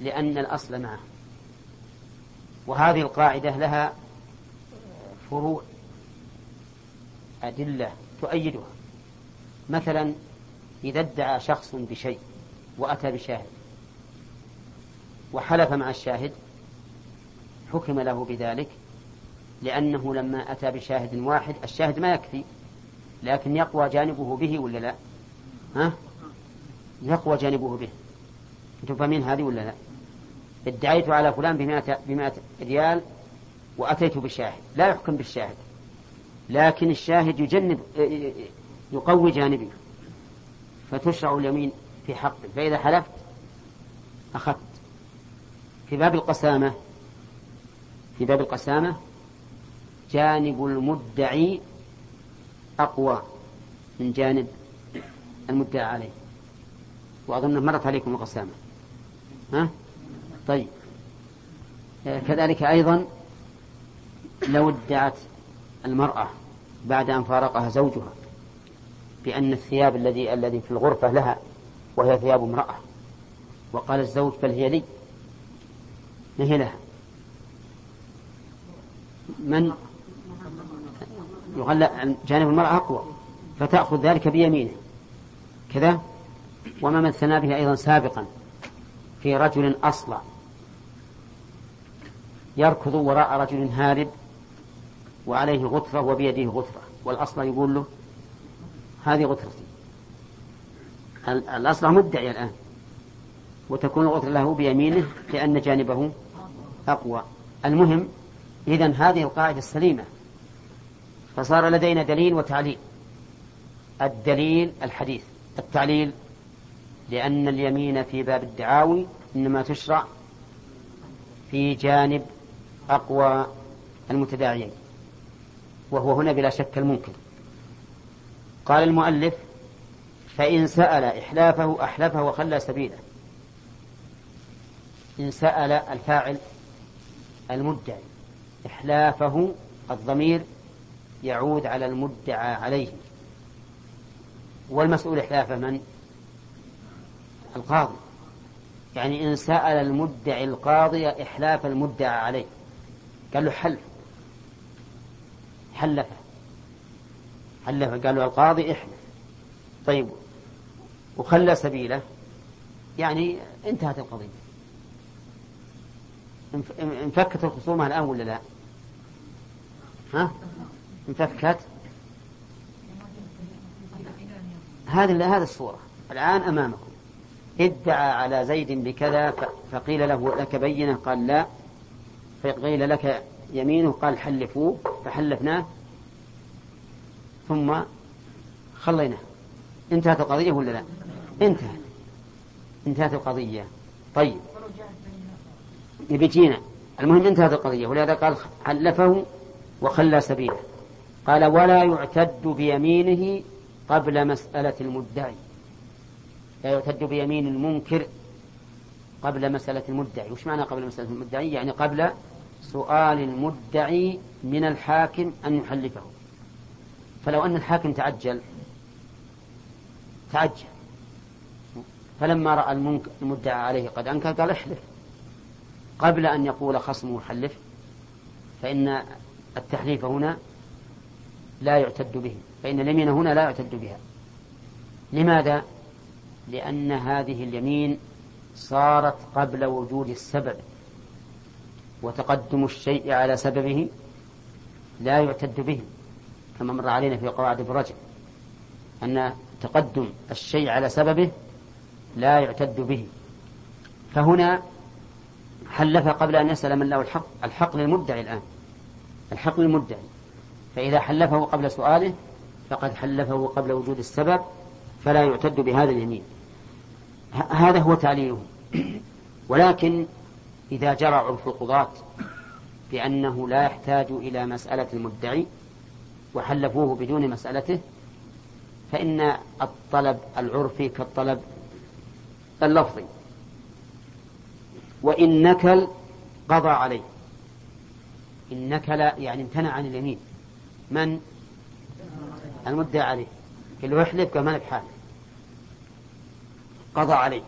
لأن الأصل معه. وهذه القاعدة لها فروع أدلة تؤيدها. مثلا إذا ادعى شخص بشيء وأتى بشاهد وحلف مع الشاهد حكم له بذلك لأنه لما أتى بشاهد واحد الشاهد ما يكفي لكن يقوى جانبه به ولا لا؟ ها؟ يقوى جانبه به. أنتم فاهمين هذه ولا لا؟ ادعيت على فلان بمائة, بمائة ريال وأتيت بشاهد لا يحكم بالشاهد. لكن الشاهد يجنب يقوي جانبه. فتشرع اليمين في حقه. فإذا حلفت أخذت. في باب القسامة في باب القسامة جانب المدعي أقوى من جانب المدعى عليه. وأظن مرت عليكم القسامة. ها؟ طيب. كذلك أيضا لو ادعت المرأة بعد أن فارقها زوجها بأن الثياب الذي الذي في الغرفة لها وهي ثياب امرأة وقال الزوج بل هي لي ما هي لها. من؟ يغلى جانب المرأة أقوى فتأخذ ذلك بيمينه. كذا؟ وما مثلنا به أيضا سابقا في رجل أصلع يركض وراء رجل هارب وعليه غطرة وبيده غطرة والأصلع يقول له هذه غطرتي الأصلع مدعي الآن وتكون الغطرة له بيمينه لأن جانبه أقوى المهم إذا هذه القاعدة السليمة. فصار لدينا دليل وتعليل. الدليل الحديث. التعليل لأن اليمين في باب الدعاوي إنما تشرع في جانب أقوى المتداعيين. وهو هنا بلا شك الممكن. قال المؤلف فإن سأل إحلافه أحلفه وخلى سبيله. إن سأل الفاعل المدعي. إحلافه الضمير يعود على المدعى عليه. والمسؤول إحلافه من؟ القاضي. يعني إن سأل المدعي القاضي إحلاف المدعى عليه. قال له حلف. حلفه حلفه قال له القاضي إحلف. طيب. وخلى سبيله. يعني انتهت القضية. انفكت الخصومة الآن ولا لا؟ ها؟ انفكت؟ هذه هذه الصورة الآن أمامكم. ادعى على زيد بكذا فقيل له لك بينة؟ قال لا. فقيل لك يمينه؟ قال حلفوه. فحلفناه. ثم خليناه. انتهت القضية ولا لا؟ انتهت. انتهت القضية. طيب. بيجينا المهم انتهت القضية ولهذا قال حلفه وخلى سبيله. قال ولا يعتد بيمينه قبل مسألة المدعي. لا يعتد بيمين المنكر قبل مسألة المدعي. وش معنى قبل مسألة المدعي؟ يعني قبل سؤال المدعي من الحاكم أن يحلفه. فلو أن الحاكم تعجل تعجل. فلما رأى المدعى عليه قد أنكر قال احلف. قبل أن يقول خصمه حلف فإن التحليف هنا لا يعتد به فإن اليمين هنا لا يعتد بها لماذا؟ لأن هذه اليمين صارت قبل وجود السبب وتقدم الشيء على سببه لا يعتد به كما مر علينا في قواعد الرجع أن تقدم الشيء على سببه لا يعتد به فهنا حلف قبل أن يسأل من له الحق. الحق للمدعي الآن. الحق للمدعي. فإذا حلفه قبل سؤاله فقد حلفه قبل وجود السبب فلا يعتد بهذا اليمين. هذا هو تعليله. ولكن إذا جرى عرف القضاة بأنه لا يحتاج إلى مسألة المدعي وحلفوه بدون مسألته فإن الطلب العرفي كالطلب اللفظي. وإن نكل قضى عليه. إن نكل يعني امتنع عن اليمين. من؟ المدعي عليه. كل يحلف كما بحاله قضى عليه.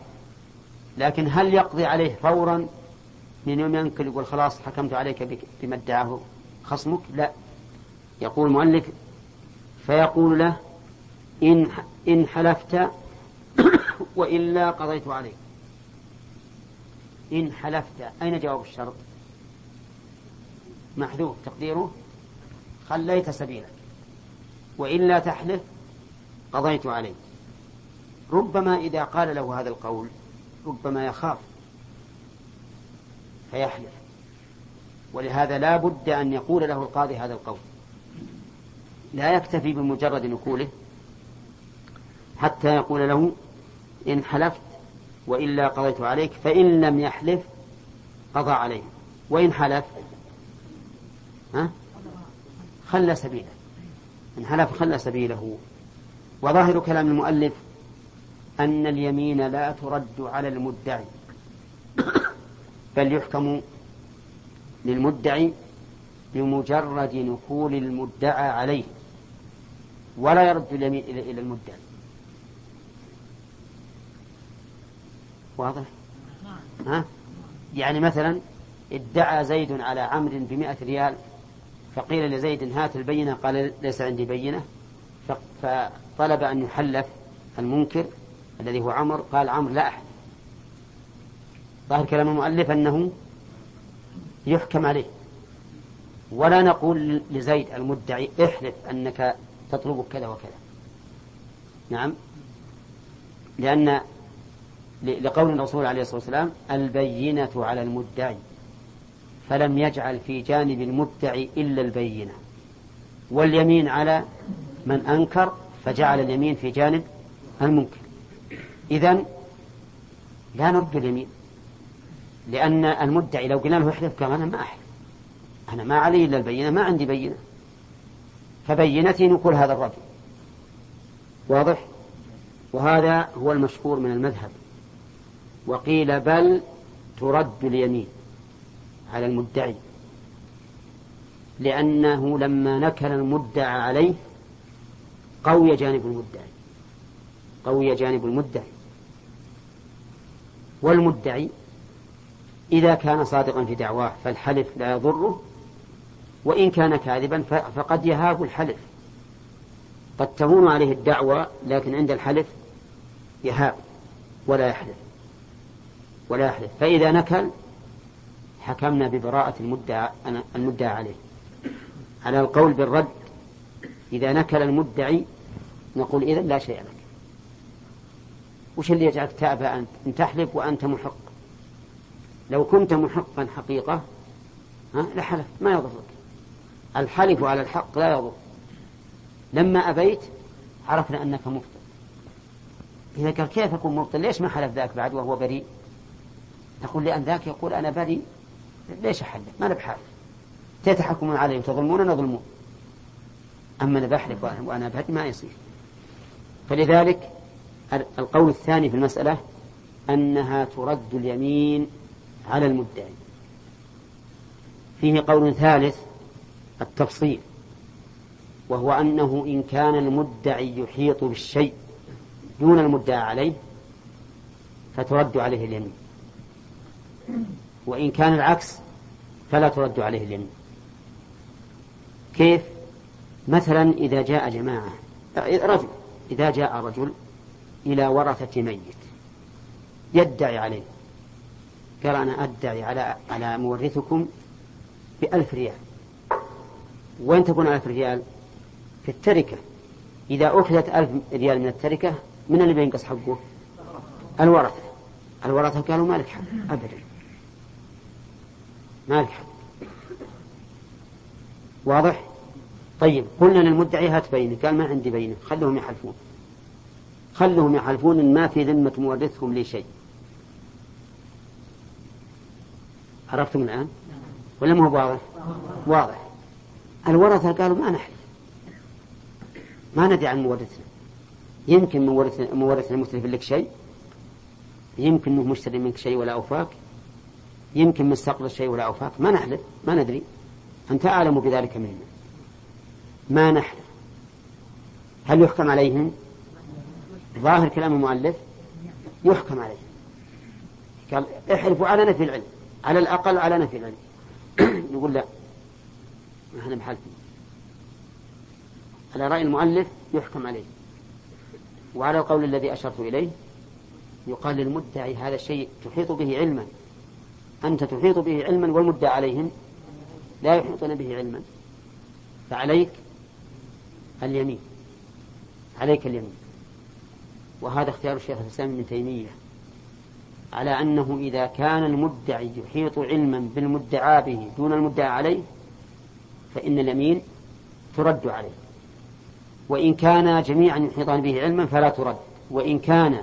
لكن هل يقضي عليه فورا؟ من يوم ينكل يقول خلاص حكمت عليك بما ادعاه خصمك؟ لا. يقول المؤلف فيقول له إن إن حلفت وإلا قضيت عليك. إن حلفت. أين جواب الشرط؟ محذوف تقديره. خليت سبيلك. وإلا تحلف قضيت عليك. ربما إذا قال له هذا القول ربما يخاف فيحلف. ولهذا لا بد أن يقول له القاضي هذا القول. لا يكتفي بمجرد نقوله حتى يقول له إن حلفت وإلا قضيت عليك فإن لم يحلف قضى عليه وإن حلف ها؟ خلى سبيله. إن حلف خلى سبيله. وظاهر كلام المؤلف أن اليمين لا ترد على المدعي بل يحكم للمدعي بمجرد نقول المدعى عليه ولا يرد اليمين إلى المدعي. واضح؟ ها؟ يعني مثلا ادعى زيد على عمرو بمئة ريال فقيل لزيد هات البينة قال ليس عندي بينة. فطلب أن يحلف المنكر الذي هو عمر قال عمرو لا أحد ظاهر كلام المؤلف أنه يحكم عليه. ولا نقول لزيد المدعي احلف أنك تطلب كذا وكذا. نعم؟ لأن لقول الرسول عليه الصلاة والسلام البينة على المدعي فلم يجعل في جانب المدعي إلا البينة. واليمين على من أنكر فجعل اليمين في جانب المنكر. إذن لا نرد اليمين لأن المدعي لو قلنا له احلف قال أنا ما أحلف أنا ما علي إلا البينة ما عندي بينة. فبينتي نقول هذا الرجل. واضح؟ وهذا هو المشهور من المذهب. وقيل بل ترد اليمين على المدعي لأنه لما نكل المدعى عليه قوي جانب المدعي قوي جانب المدعي. والمدعي إذا كان صادقا في دعواه فالحلف لا يضره وإن كان كاذبا فقد يهاب الحلف. قد تهون عليه الدعوة لكن عند الحلف يهاب ولا يحلف. ولا يحلف فإذا نكل حكمنا ببراءة المدعى المدعى عليه. على القول بالرد إذا نكل المدعي نقول إذا لا شيء لك. وش اللي يجعلك تأبى أن تحلف وأنت محق. لو كنت محقا حقيقة ها لحلف ما يضرك. الحلف على الحق لا يضر. لما أبيت عرفنا أنك مبطل. إذا قال كيف أكون مبطل؟ ليش ما حلف ذاك بعد وهو بريء؟ نقول لأن ذاك يقول أنا بريء ليش أحلف؟ ما أنا بحالف تتحكمون علي وتظلمون أنا أما أنا بحلف وأنا بريء ما يصير. فلذلك القول الثاني في المسألة أنها ترد اليمين على المدعي. فيه قول ثالث التفصيل وهو أنه إن كان المدعي يحيط بالشيء دون المدعى عليه فترد عليه اليمين. وإن كان العكس فلا ترد عليه اليمين. كيف؟ مثلا إذا جاء جماعة رجل إذا جاء رجل إلى ورثة ميت يدعي عليه قال أنا أدعي على على مورثكم بألف ريال. وين تكون ألف ريال؟ في التركة. إذا أخذت ألف ريال من التركة من اللي بينقص حقه؟ الورثة. الورثة قالوا ما لك حق أبدا. ما لك حق واضح؟ طيب قلنا للمدعي هات بينه قال ما عندي بينه خلهم يحلفون. خلهم يحلفون إن ما في ذمة مورثهم لي شيء. عرفتم الآن؟ ولا ما هو واضح؟ واضح. الورثة قالوا ما نحلف. ما ندري عن مورثنا. يمكن مورثنا مستلف لك شيء؟ يمكن إنه مشتري منك شيء ولا أوفاك؟ يمكن مستقبل شيء ولا اوفاك ما نحلف ما ندري. أنت أعلم بذلك منا ما نحلف هل يحكم عليهم؟ ظاهر كلام المؤلف يحكم عليهم. قال احلفوا على نفي العلم. على الأقل على نفي العلم. يقول لا. ما إحنا محلفين على رأي المؤلف يحكم عليه. وعلى القول الذي أشرت إليه يقال للمدعي هذا الشيء تحيط به علما أنت تحيط به علما والمدعى عليهم لا يحيطون به علما. فعليك اليمين عليك اليمين. وهذا اختيار الشيخ الإسلام ابن تيمية على أنه إذا كان المدعي يحيط علما بالمدعى به دون المدعى عليه فإن اليمين ترد عليه. وإن كان جميعا يحيطان به علما فلا ترد. وإن كان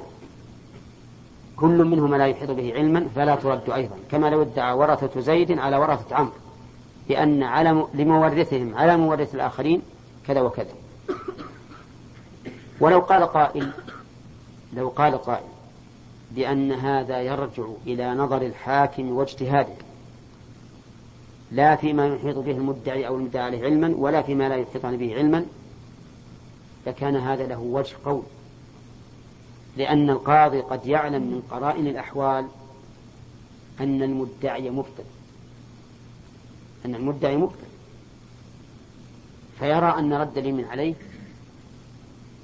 كل منهما لا يحيط به علما فلا ترد أيضا. كما لو ادعى ورثة زيد على ورثة عمرو بأن على لمورثهم على مورث الآخرين كذا وكذا. ولو قال قائل لو قال قائل بأن هذا يرجع إلى نظر الحاكم واجتهاده لا فيما يحيط به المدعي أو المدعى عليه علما ولا فيما لا يحيطان به علما لكان هذا له وجه قول. لأن القاضي قد يعلم من قرائن الأحوال أن المدعي مبطل أن المدعي مبطل فيرى أن رد اليمين عليه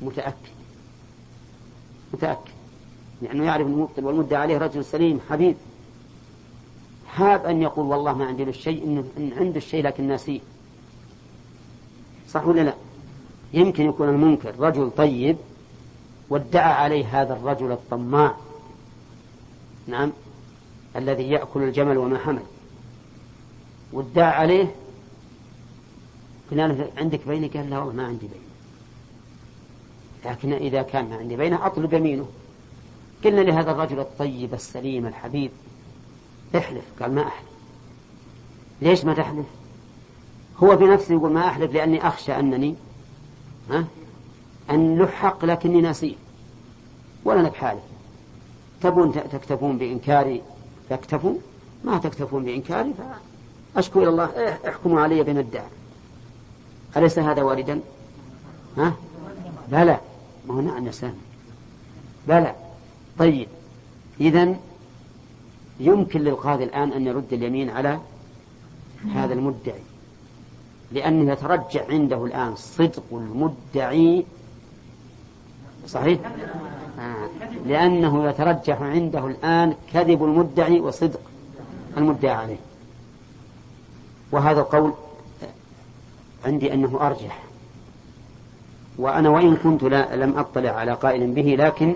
متأكد. متأكد. لأنه يعرف المبطل والمدعي عليه رجل سليم حبيب. هاب أن يقول والله ما عندي له إن عنده الشيء لكن ناسيه. صح ولا لا؟ يمكن يكون المنكر رجل طيب وادعى عليه هذا الرجل الطماع. نعم. الذي يأكل الجمل وما حمل. وادعى عليه قلنا له عندك بينة قال لا والله ما عندي بينة. لكن إذا كان ما عندي بينة أطلب يمينه. قلنا لهذا الرجل الطيب السليم الحبيب احلف. قال ما أحلف. ليش ما تحلف؟ هو بنفسه يقول ما أحلف لأني أخشى أنني ها أن له حق لكني ناسيه ولا أنا بحالف تبون تكتفون بإنكاري فاكتفوا ما تكتفون بإنكاري فأشكو إلى الله. إيه، احكموا علي بما ادعى. أليس هذا واردا ها؟ بلى. ما هو نعم يا بلى. طيب. إذا يمكن للقاضي الآن أن يرد اليمين على هذا المدعي لأنه يترجع عنده الآن صدق المدعي. صحيح؟ لأنه يترجح عنده الآن كذب المدعي وصدق المدعي عليه. وهذا القول عندي أنه أرجح. وأنا وإن كنت لا لم أطلع على قائل به لكن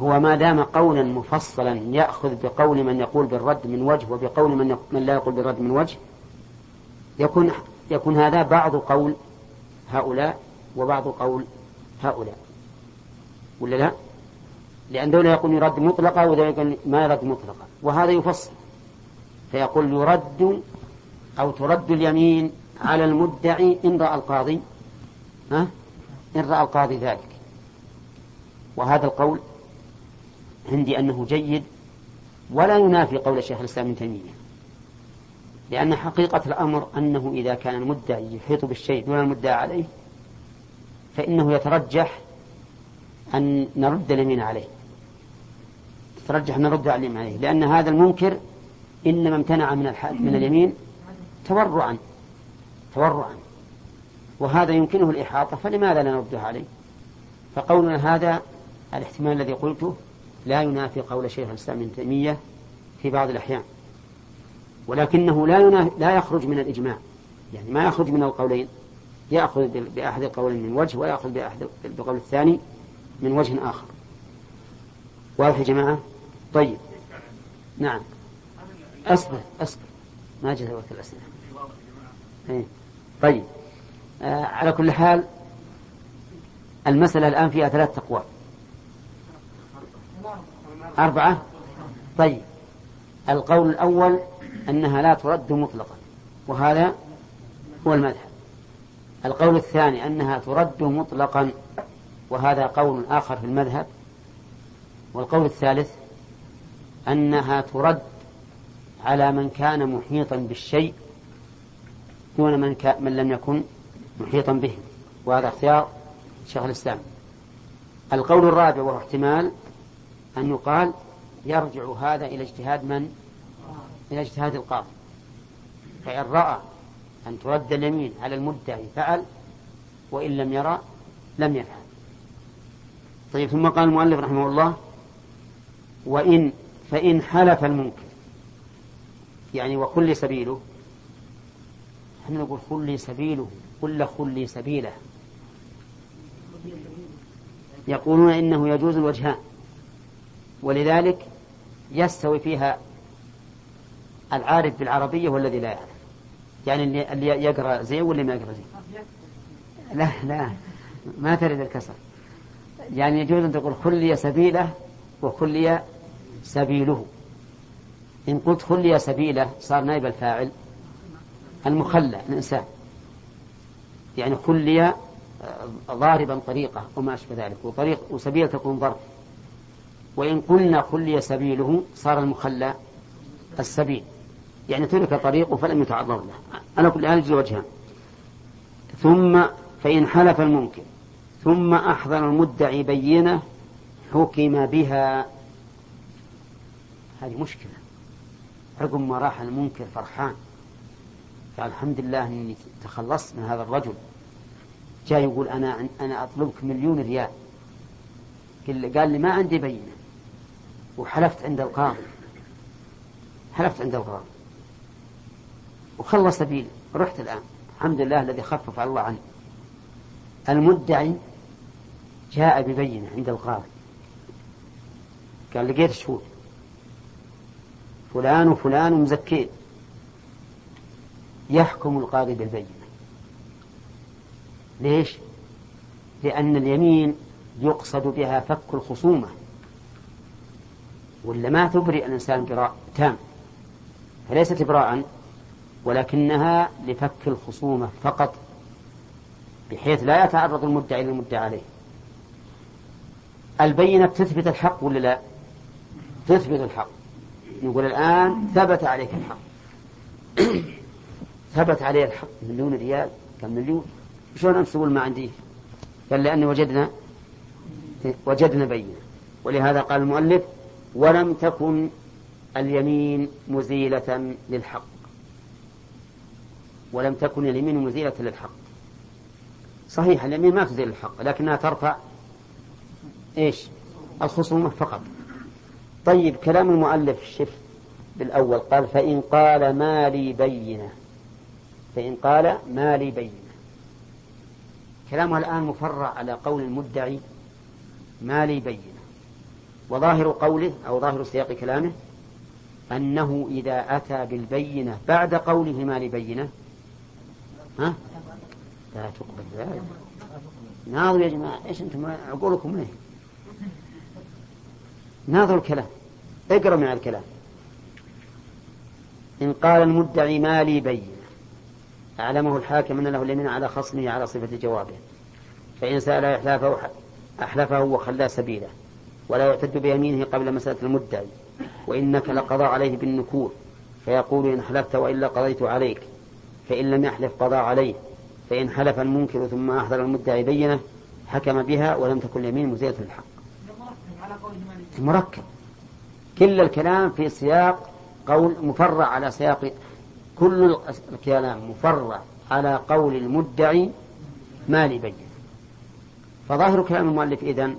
هو ما دام قولا مفصلا يأخذ بقول من يقول بالرد من وجه وبقول من, من لا يقول بالرد من وجه يكون يكون هذا بعض قول هؤلاء وبعض قول هؤلاء. ولا لا؟ لأن دولة يقول يرد مطلقة ودولة يقول ما يرد مطلقة. وهذا يفصل. فيقول يرد أو ترد اليمين على المدعي إن رأى القاضي. ها؟ إن رأى القاضي ذلك. وهذا القول عندي أنه جيد. ولا ينافي قول الشيخ الإسلام ابن تيمية. لأن حقيقة الأمر أنه إذا كان المدعي يحيط بالشيء دون المدعى عليه فإنه يترجح أن نرد اليمين عليه. يترجح أن نرد اليمين عليه. لأن هذا المنكر إنما امتنع من من اليمين تورعا. تورعا. وهذا يمكنه الإحاطة فلماذا لا نرده عليه؟ فقولنا هذا الاحتمال الذي قلته لا ينافي قول شيخ الإسلام ابن تيمية في بعض الأحيان. ولكنه لا لا يخرج من الإجماع. يعني ما يخرج من القولين. يأخذ بأحد القولين من وجه ويأخذ بأحد بقول الثاني. من وجه آخر. واضح يا جماعة؟ طيب. نعم. أصبر أصبر. ما جاء وقت الأسئلة إيه. طيب. آه على كل حال المسألة الآن فيها ثلاث أقوال. أربعة؟ طيب. القول الأول أنها لا ترد مطلقا وهذا هو المذهب. القول الثاني أنها ترد مطلقا. وهذا قول آخر في المذهب. والقول الثالث أنها ترد على من كان محيطا بالشيء دون من, من لم يكن محيطا به. وهذا اختيار شيخ الإسلام. القول الرابع وهو احتمال أن يقال يرجع هذا إلى اجتهاد من؟ إلى اجتهاد القاضي. فإن رأى أن ترد اليمين على المدعي فعل وإن لم يرى لم يفعل. طيب ثم قال المؤلف رحمه الله وإن فإن حلف المنكر. يعني وخلي سبيله. إحنا نقول خلي سبيله قل خلي سبيله. يقولون إنه يجوز الوجهان ولذلك يستوي فيها العارف بالعربية والذي لا يعرف. يعني اللي يقرأ زين واللي ما يقرأ زين؟ لا لا ما ترد الكسر. يعني يجوز أن تقول خلي سبيله وخلي سبيله. إن قلت خلي سبيله صار نائب الفاعل المخلى الإنسان. يعني خلي آه، ضاربا طريقة وما أشبه ذلك وطريق وسبيل تكون ضرب. وإن قلنا خلي سبيله صار المخلى السبيل. يعني ترك طريقه فلم يتعرض له. على كل حال وجهان ثم فإن حلف المنكر. ثم أحضر المدعي بينة حكم بها. هذه مشكلة. عقب ما راح المنكر فرحان. قال الحمد لله إني تخلصت من هذا الرجل. جاي يقول أنا أنا أطلبك مليون ريال. قال لي ما عندي بينة. وحلفت عند القاضي. حلفت عند القاضي. وخلص سبيلي رحت الآن. الحمد لله الذي خفف الله عني المدعي جاء ببينة عند القاضي. قال لقيت شهود فلان وفلان مزكين يحكم القاضي بالبينة. ليش؟ لأن اليمين يقصد بها فك الخصومة. ولا ما تبرئ الإنسان براء تام. فليست إبراء ولكنها لفك الخصومة فقط بحيث لا يتعرض المدعي للمدعى عليه. البينة تثبت الحق ولا لا؟ تثبت الحق. نقول الآن ثبت عليك الحق. ثبت عليه الحق. مليون ريال؟ كم مليون؟ شلون تقول ما عندي؟ قال لأني وجدنا وجدنا بينة. ولهذا قال المؤلف ولم تكن اليمين مزيلة للحق. ولم تكن اليمين مزيلة للحق. صحيح اليمين ما تزيل الحق لكنها ترفع إيش؟ الخصومة فقط. طيب كلام المؤلف شف بالأول. قال فإن قال ما لي بينة. فإن قال ما لي بينة. كلامه الآن مفرع على قول المدعي ما لي بينة. وظاهر قوله أو ظاهر سياق كلامه أنه إذا أتى بالبينة بعد قوله ما لي بينة ها؟ لا تقبل ذلك. ناظروا يا جماعة إيش أنتم عقولكم ليه ناظروا الكلام. اقرأ من الكلام. إن قال المدعي ما لي بينة أعلمه الحاكم أن له اليمين على خصمه على صفة جوابه. فإن سأل إحلافه أحلفه وخلى سبيله. ولا يعتد بيمينه قبل مسألة المدعي. وإنك لقضى عليه بالنكور. فيقول إن حلفت وإلا قضيت عليك. فإن لم يحلف قضى عليه. فإن حلف المنكر ثم أحضر المدعي بينه حكم بها ولم تكن اليمين مزيلة الحق. مركب كل الكلام في سياق قول مفرع على سياق كل الكلام مفرع على قول المدعي ما لبين فظاهر كلام المؤلف إذن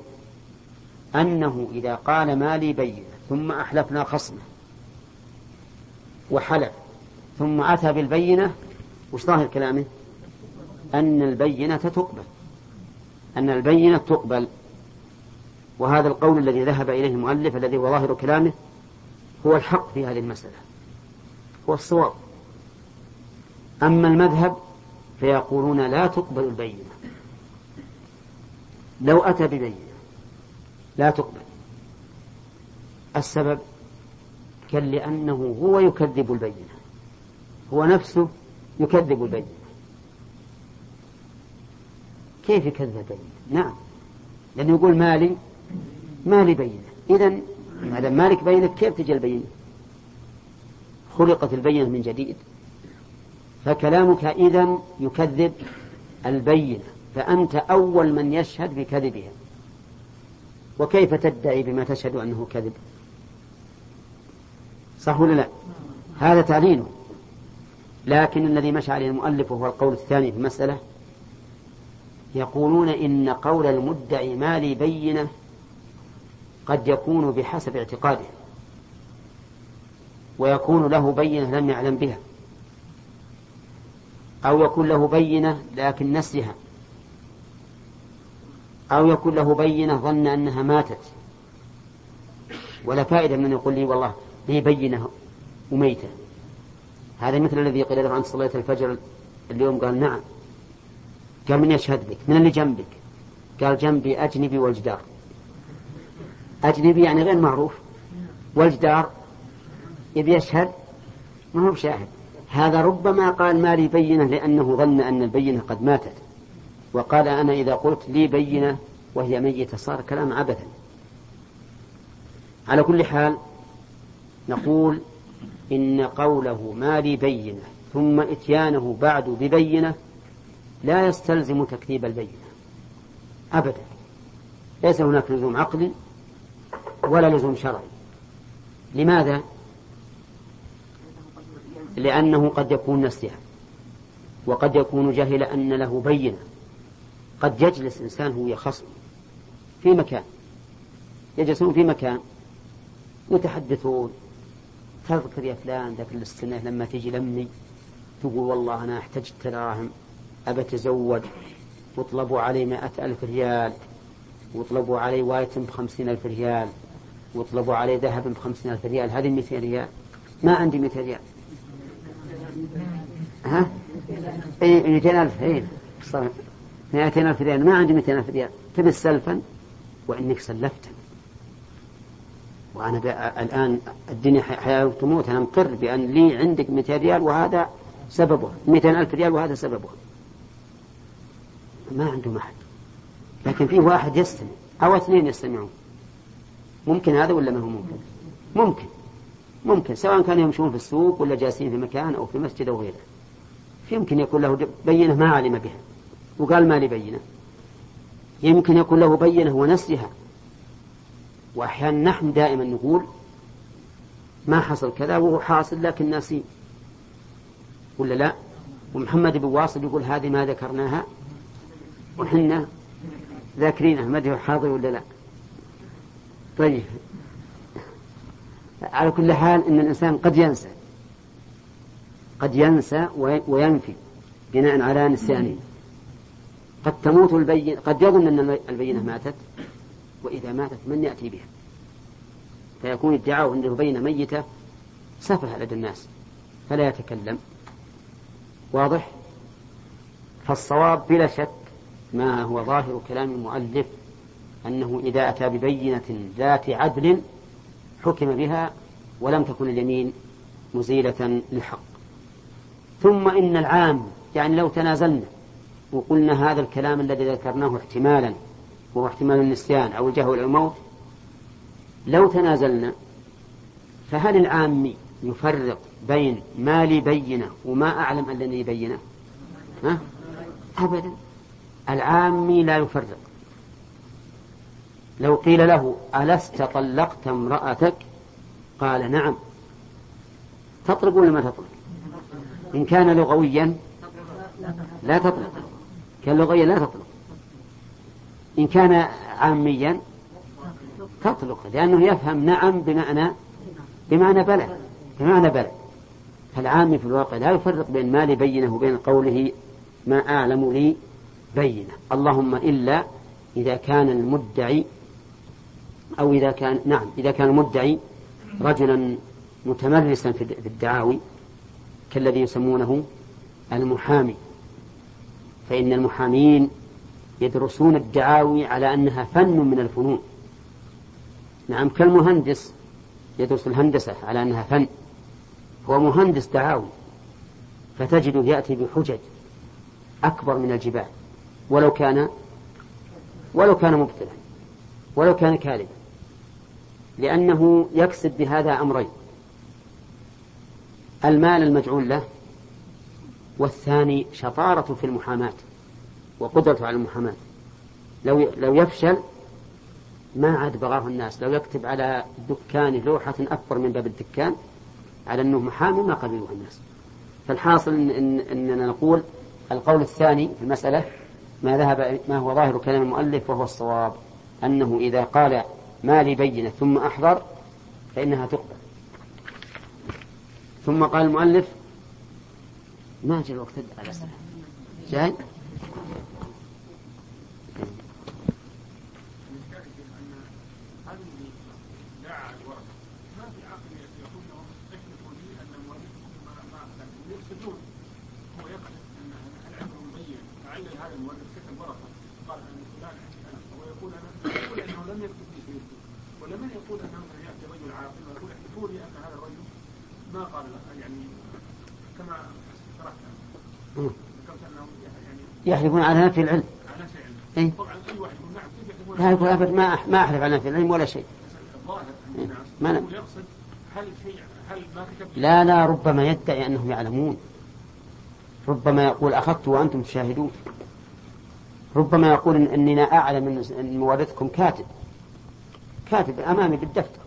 أنه إذا قال ما لي بين ثم أحلفنا خصمه وحلف ثم أتى بالبينة وش ظاهر كلامه؟ أن البينة تقبل. أن البينة تقبل. وهذا القول الذي ذهب إليه المؤلف الذي هو ظاهر كلامه هو الحق في هذه المسألة. هو الصواب. أما المذهب فيقولون لا تقبل البينة. لو أتى ببينة لا تقبل. السبب كان لأنه هو يكذب البينة. هو نفسه يكذب البينة. كيف يكذب البينة؟ نعم. لأنه يقول مالي مالي بينة. إذا ما دام مالك بينة كيف تجي البينة؟ خلقت البينة من جديد. فكلامك إذا يكذب البينة فأنت أول من يشهد بكذبها. وكيف تدعي بما تشهد أنه كذب؟ صح ولا لا؟ هذا تعليله لكن الذي مشى عليه المؤلف وهو القول الثاني في المسألة يقولون إن قول المدعي ما لي بينة قد يكون بحسب اعتقاده ويكون له بينة لم يعلم بها أو يكون له بينة لكن نسيها أو يكون له بينة ظن أنها ماتت. ولا فائدة من يقول لي والله لي بينة وميتة. هذا مثل الذي قيل له عن صلاة الفجر اليوم؟ قال نعم. قال من يشهد لك من اللي جنبك؟ قال جنبي أجنبي والجدار. أجنبي يعني غير معروف. والجدار يبي يشهد ما هو بشاهد. هذا ربما قال ما لي بينة لأنه ظن أن البينة قد ماتت. وقال أنا إذا قلت لي بينة وهي ميتة صار كلام عبثا. على كل حال نقول إن قوله ما لي بينة ثم إتيانه بعد ببينة لا يستلزم تكذيب البينة. أبدا. ليس هناك لزوم عقل ولا لزوم شرعي. لماذا؟ لأنه قد يكون نسيها. وقد يكون جهل أن له بينة. قد يجلس إنسان هو يخصم في مكان. يجلسون في مكان. يتحدثون. تذكر يا فلان ذاك السنة لما تجي لمي تقول والله أنا احتجت دراهم أبى أتزوج. واطلبوا علي مائة ألف ريال. واطلبوا علي وايتم بخمسين ألف ريال. واطلبوا علي ذهب بخمسين ألف ريال. هذه مئتين ريال. ما عندي مئتين ريال. ها؟ اي 200 ألف اي 200 ألف ريال. ما عندي 200 ألف ريال. تبي سلفا وإنك سلفتني وأنا الآن الدنيا حياة وتموت أنا مقر بأن لي عندك 200 ريال وهذا سببه. 200 ألف ريال وهذا سببه. ما عنده أحد لكن فيه واحد يستمع أو اثنين يستمعون. ممكن هذا ولا ما هو ممكن؟ ممكن. ممكن سواء كانوا يمشون في السوق ولا جالسين في مكان أو في مسجد أو غيره. يمكن يكون له بينة ما علم بها. وقال ما لي بينة. يمكن يكون له بينة ونسيها. وأحيانا نحن دائما نقول ما حصل كذا وهو حاصل لكن ناسي. ولا لا؟ ومحمد بن واصل يقول هذه ما ذكرناها وحنا ذاكرينها ما أدري حاضر ولا لا. طيب. على كل حال إن الإنسان قد ينسى. قد ينسى وينفي بناء على نسيانه. قد تموت البينة قد يظن أن البينة ماتت وإذا ماتت من يأتي بها. فيكون ادعاء عنده بينة ميتة سفه لدى الناس. فلا يتكلم. واضح؟ فالصواب بلا شك ما هو ظاهر كلام المؤلف. أنه إذا أتى ببينة ذات عدل حكم بها ولم تكن اليمين مزيلة للحق. ثم إن العام يعني لو تنازلنا وقلنا هذا الكلام الذي ذكرناه احتمالا وهو احتمال النسيان أو الجهل أو الموت لو تنازلنا فهل العامي يفرق بين ما لي بينة وما أعلم أنني بينة؟ ها؟ أبدا. العامي لا يفرق. لو قيل له ألست طلقت امرأتك؟ قال نعم. تطلق ولا ما تطلق؟ إن كان لغويا لا تطلق. كان لغويا لا تطلق. إن كان عاميا تطلق لأنه يفهم نعم بمعنى بمعنى بلى بمعنى بلى فالعامي في الواقع لا يفرق بين ما لي بينه وبين قوله ما أعلم لي بينه. اللهم إلا إذا كان المدعي أو إذا كان نعم إذا كان المدعي رجلا متمرسا في الدعاوي كالذي يسمونه المحامي. فإن المحامين يدرسون الدعاوي على أنها فن من الفنون. نعم كالمهندس يدرس الهندسة على أنها فن. هو مهندس دعاوي. فتجده يأتي بحجج أكبر من الجبال. ولو كان ولو كان مبطلا ولو كان كاذبا. لأنه يقصد بهذا أمرين. المال المجعول له والثاني شطارة في المحاماة وقدرته على المحاماة. لو لو يفشل ما عاد بغاه الناس. لو يكتب على دكانه لوحة أكبر من باب الدكان على أنه محامي ما قبلوه الناس. فالحاصل إن إن أننا نقول القول الثاني في المسألة ما ذهب ما هو ظاهر كلام المؤلف وهو الصواب أنه إذا قال ما لي بينة ثم أحضر فإنها تقبل. ثم قال المؤلف ما جاء الوقت؟ على السلام جاي ولا من يقول انه ياتي رجل عاقل ويقول احلفوا لي ان هذا الرجل ما قال يعني كما شرحت ذكرت انه يعني يحلفون على نفي العلم. إيه؟ نعم لا يقول أبد ما ما أحلف على نفي العلم ولا شيء. ان إيه. ما أنا- لا لا ربما يدعي أنهم يعلمون. ربما يقول أخذت وأنتم تشاهدون. ربما يقول إن- اننا أعلم ان إن مورثكم كاتب. كاتب أمامي بالدفتر.